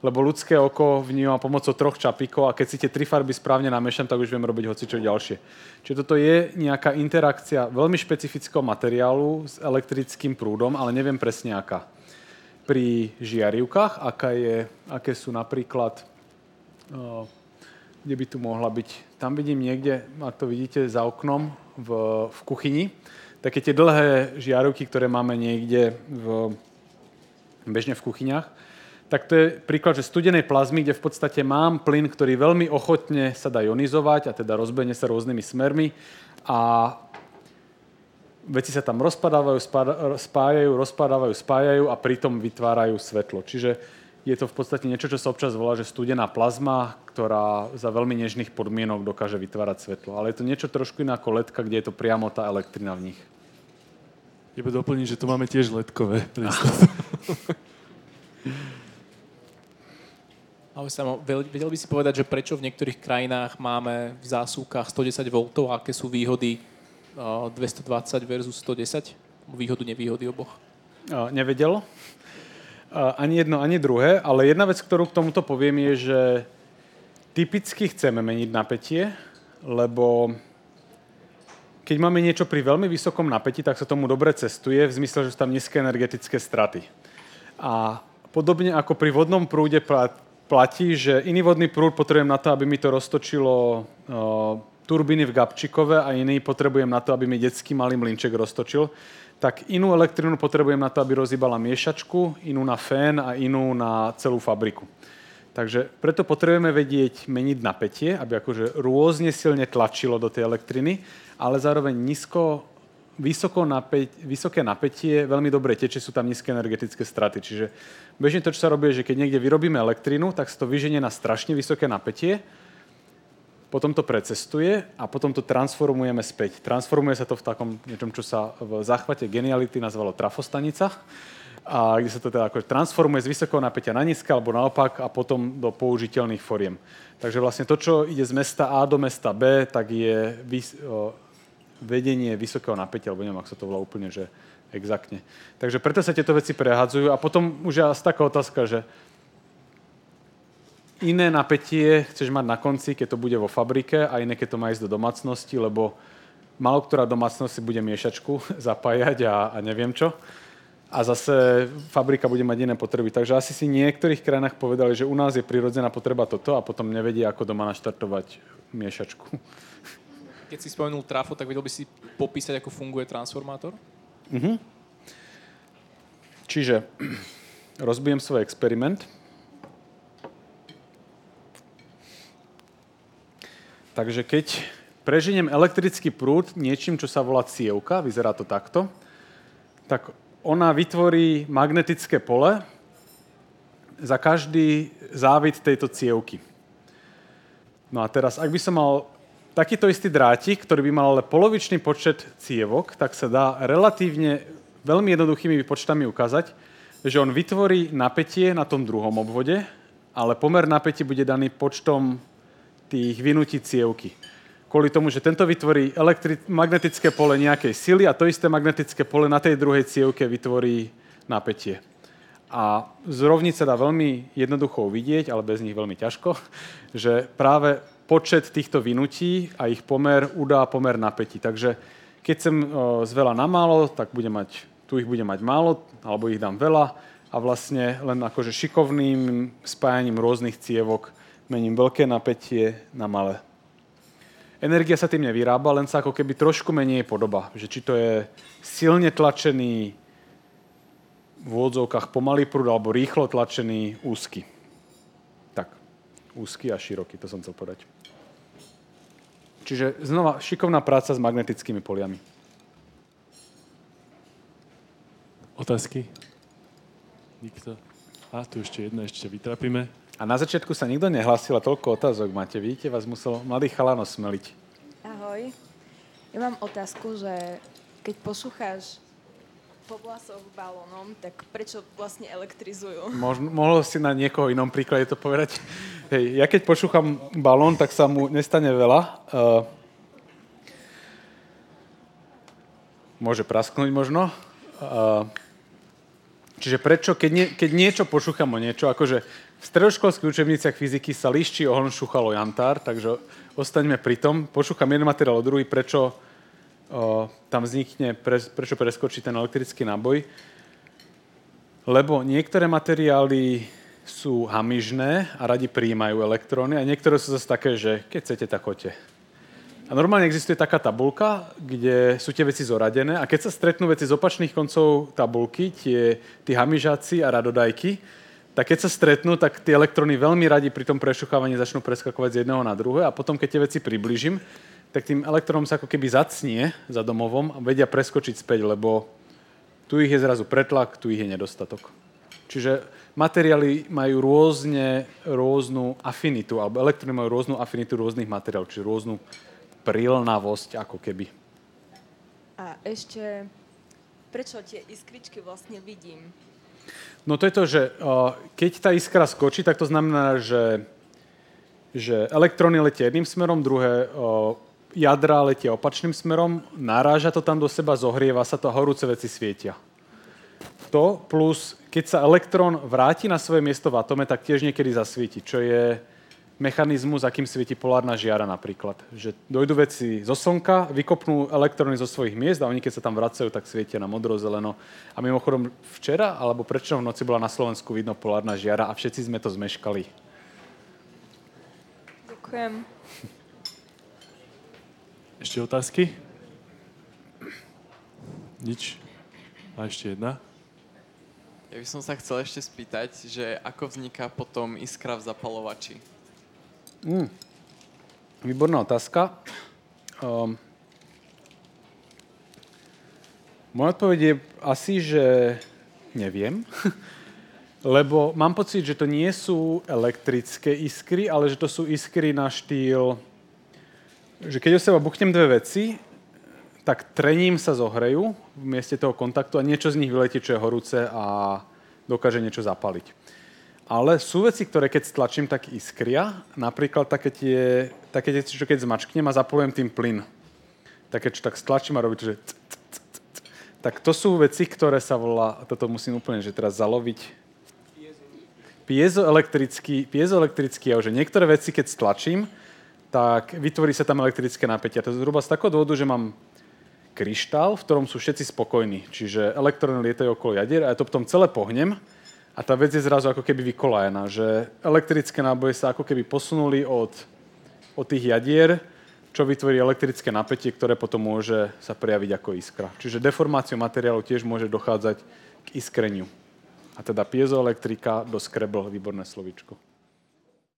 lebo ľudské oko vníma pomocou troch čapíkov a keď si tie tri farby správne namiešam, tak už viem robiť hocičo ďalšie. Čiže toto je nejaká interakcia veľmi špecifického materiálu s elektrickým prúdom, ale neviem presne aká pri žiarivkách, aká je, aké sú napríklad, o, kde by tu mohla byť. Tam vidím niekde, ak to vidíte za oknom v, v kuchyni, také tie dlhé žiarivky, ktoré máme niekde v, bežne v kuchyniach, tak to je príklad, že studenej plazmy, kde v podstate mám plyn, ktorý veľmi ochotne sa dá ionizovať a teda rozbehne sa rôznymi smermi a veci sa tam rozpadávajú, spájajú, rozpadávajú, spájajú a pritom vytvárajú svetlo. Čiže je to v podstate niečo, čo sa občas volá, že studená plazma, ktorá za veľmi nežných podmienok dokáže vytvárať svetlo. Ale je to niečo trošku iné ako ledka, kde je to priamo tá elektrina v nich. Iba doplniť, že to máme tiež ledkové. Ahoj Samo, vedel by si povedať, že prečo v niektorých krajinách máme v zásuvkách 110 V a aké sú výhody 220 versus 110? Výhodu, nevýhody oboch? Nevedel. Ani jedno, ani druhé, ale jedna vec, ktorú k tomuto poviem, je, že typicky chceme meniť napätie, lebo keď máme niečo pri veľmi vysokom napätí, tak sa tomu dobre cestuje, v zmysle, že sú tam nízke energetické straty. A podobne ako pri vodnom prúde platí, že iný vodný prúd potrebujem na to, aby mi to roztočilo turbíny v Gabčikove a iný potrebujem na to, aby mi detský malý mlinček roztočil, tak inú elektrinu potrebujem na to, aby rozhýbala miešačku, inú na fén a inú na celú fabriku. Takže preto potrebujeme vedieť meniť napätie, aby akože rôzne silne tlačilo do tej elektriny, ale zároveň nízko, vysoko napäť, vysoké napätie, veľmi dobre teče, sú tam nízke energetické straty. Čiže bežne to, čo sa robí, je, že keď niekde vyrobíme elektrinu, tak sa to vyženie na strašne vysoké napätie, potom to precestuje a potom to transformujeme späť. Transformuje sa to v takom niečom, čo sa v záchvate geniality nazvalo trafostanica, a kde sa to teda ako transformuje z vysokého napätia na nízke alebo naopak a potom do použiteľných foriem. Takže vlastne to, čo ide z mesta A do mesta B, tak je vedenie vysokého napätia, alebo neviem, ak sa to volá úplne, že exaktne. Takže preto sa tieto veci prehadzujú a potom už je asi taká otázka, že iné napätie chceš mať na konci, keď to bude vo fabrike a iné, keď to má ísť do domácnosti, lebo malo ktorá domácnosť si bude miešačku zapájať a, a neviem čo. A zase fabrika bude mať iné potreby. Takže asi si v niektorých krajinách povedali, že u nás je prirodzená potreba toto a potom nevedia, ako doma naštartovať miešačku. Keď si spomenul trafo, tak vedel by si popísať, ako funguje transformátor? Čiže rozbijem svoj experiment. Takže keď preženiem elektrický prúd niečím, čo sa volá cievka, vyzerá to takto, tak ona vytvorí magnetické pole za každý závit tejto cievky. No a teraz, ak by som mal takýto istý drátik, ktorý by mal ale polovičný počet cievok, tak sa dá relatívne veľmi jednoduchými počtami ukázať, že on vytvorí napätie na tom druhom obvode, ale pomer napätí bude daný počtom tých vynutí cievky. Kvôli tomu, že tento vytvorí elektri- magnetické pole nejakej sily a to isté magnetické pole na tej druhej cievke vytvorí napätie. A z rovnice dá veľmi jednoducho vidieť, ale bez nich veľmi ťažko, že práve počet týchto vynutí a ich pomer udá pomer napätí. Takže keď chcem z veľa na málo, tak budem mať tu ich budem mať málo, alebo ich dám veľa a vlastne len akože šikovným spájaním rôznych cievok mením veľké napätie na malé. Energia sa tým nevyrába, len sa ako keby trošku menej podoba. Že či to je silne tlačený v úvodzovkách pomalý prúd alebo rýchlo tlačený úzky. Tak, úzky a široký, to som chcel povedať. Čiže znova šikovná práca s magnetickými poliami. Otázky? Nikto? A tu ešte jedna, ešte vytrapíme. A na začiatku sa nikto nehlásil a toľko otázok máte. Vidíte, vás musel mladý chalano smeliť. Ahoj. Ja mám otázku, že keď posúcháš po vlasoch balónom, tak prečo vlastne elektrizujú? Možno, mohol si na niekoho inom príklade to povedať? Hej, ja keď počúcham balón, tak sa mu nestane veľa. Uh, môže prasknúť možno. Uh, Čiže prečo, keď, nie, keď niečo pošúcham o niečo, akože v stredoškolských učebniciach fyziky sa liščí ohon šúchalo jantár, takže ostaňme pri tom. Pošúcham jeden materiál o druhý, prečo tam vznikne, pre, prečo preskočí ten elektrický náboj. Lebo niektoré materiály sú hamižné a radi prijímajú elektróny a niektoré sú zase také, že keď chcete, tak choďte. A normálne existuje taká tabulka, kde sú tie veci zoradené a keď sa stretnú veci z opačných koncov tabulky, tie, tí hamižáci a radodajky, tak keď sa stretnú, tak tie elektróny veľmi radi pri tom prešuchávaní začnú preskakovať z jedného na druhé a potom, keď tie veci približím, tak tým elektrónom sa ako keby zacnie za domovom a vedia preskočiť späť, lebo tu ich je zrazu pretlak, tu ich je nedostatok. Čiže materiály majú rôzne, rôznu afinitu, alebo elektróny majú rôznu afinitu rôznych materiálov, čiže rôznu prilnavosť ako keby. A ešte, prečo tie iskričky vlastne vidím? No to je to, že keď tá iskra skočí, tak to znamená, že, že elektróny letia jedným smerom, druhé jadra letia opačným smerom, naráža to tam do seba, zohrieva sa to a horúce veci svietia. To plus, keď sa elektrón vráti na svoje miesto v atome, tak tiež niekedy zasvieti, čo je mechanizmus, akým svieti polárna žiara napríklad. Že dojdú veci zo slnka, vykopnú elektróny zo svojich miest a oni keď sa tam vracajú, tak svietia na modro, zeleno. A mimochodom včera alebo prečo v noci bola na Slovensku vidno polárna žiara a všetci sme to zmeškali. Ďakujem. Ešte otázky? Nič? A ešte jedna? Ja by som sa chcel ešte spýtať, že ako vzniká potom iskra v zapalovači? Mm. Výborná otázka. Um, moja odpoveď je asi, že neviem. Lebo mám pocit, že to nie sú elektrické iskry, ale že to sú iskry na štýl, že keď o seba buchnem dve veci, tak trením sa zohrejú v mieste toho kontaktu a niečo z nich vyletí, čo je horúce a dokáže niečo zapaliť. Ale sú veci, ktoré keď stlačím, tak iskria. Napríklad také tie, také tie čo keď zmačknem a zapolujem tým plyn. Také, čo tak stlačím a robí že tak to sú veci, ktoré sa volá, toto musím úplne, že teraz zaloviť, piezoelektrický, piezoelektrický že niektoré veci, keď stlačím, tak vytvorí sa tam elektrické napätie. To je zhruba z takého dôvodu, že mám kryštál, v ktorom sú všetci spokojní. Čiže elektróny lietajú okolo jadier a ja to potom celé pohnem a tá vec je zrazu ako keby vykolajená, že elektrické náboje sa ako keby posunuli od, od tých jadier čo vytvorí elektrické napätie, ktoré potom môže sa prejaviť ako iskra. Čiže deformáciou materiálu tiež môže dochádzať k iskreniu. A teda piezoelektrika do Scrabble, výborné slovičko.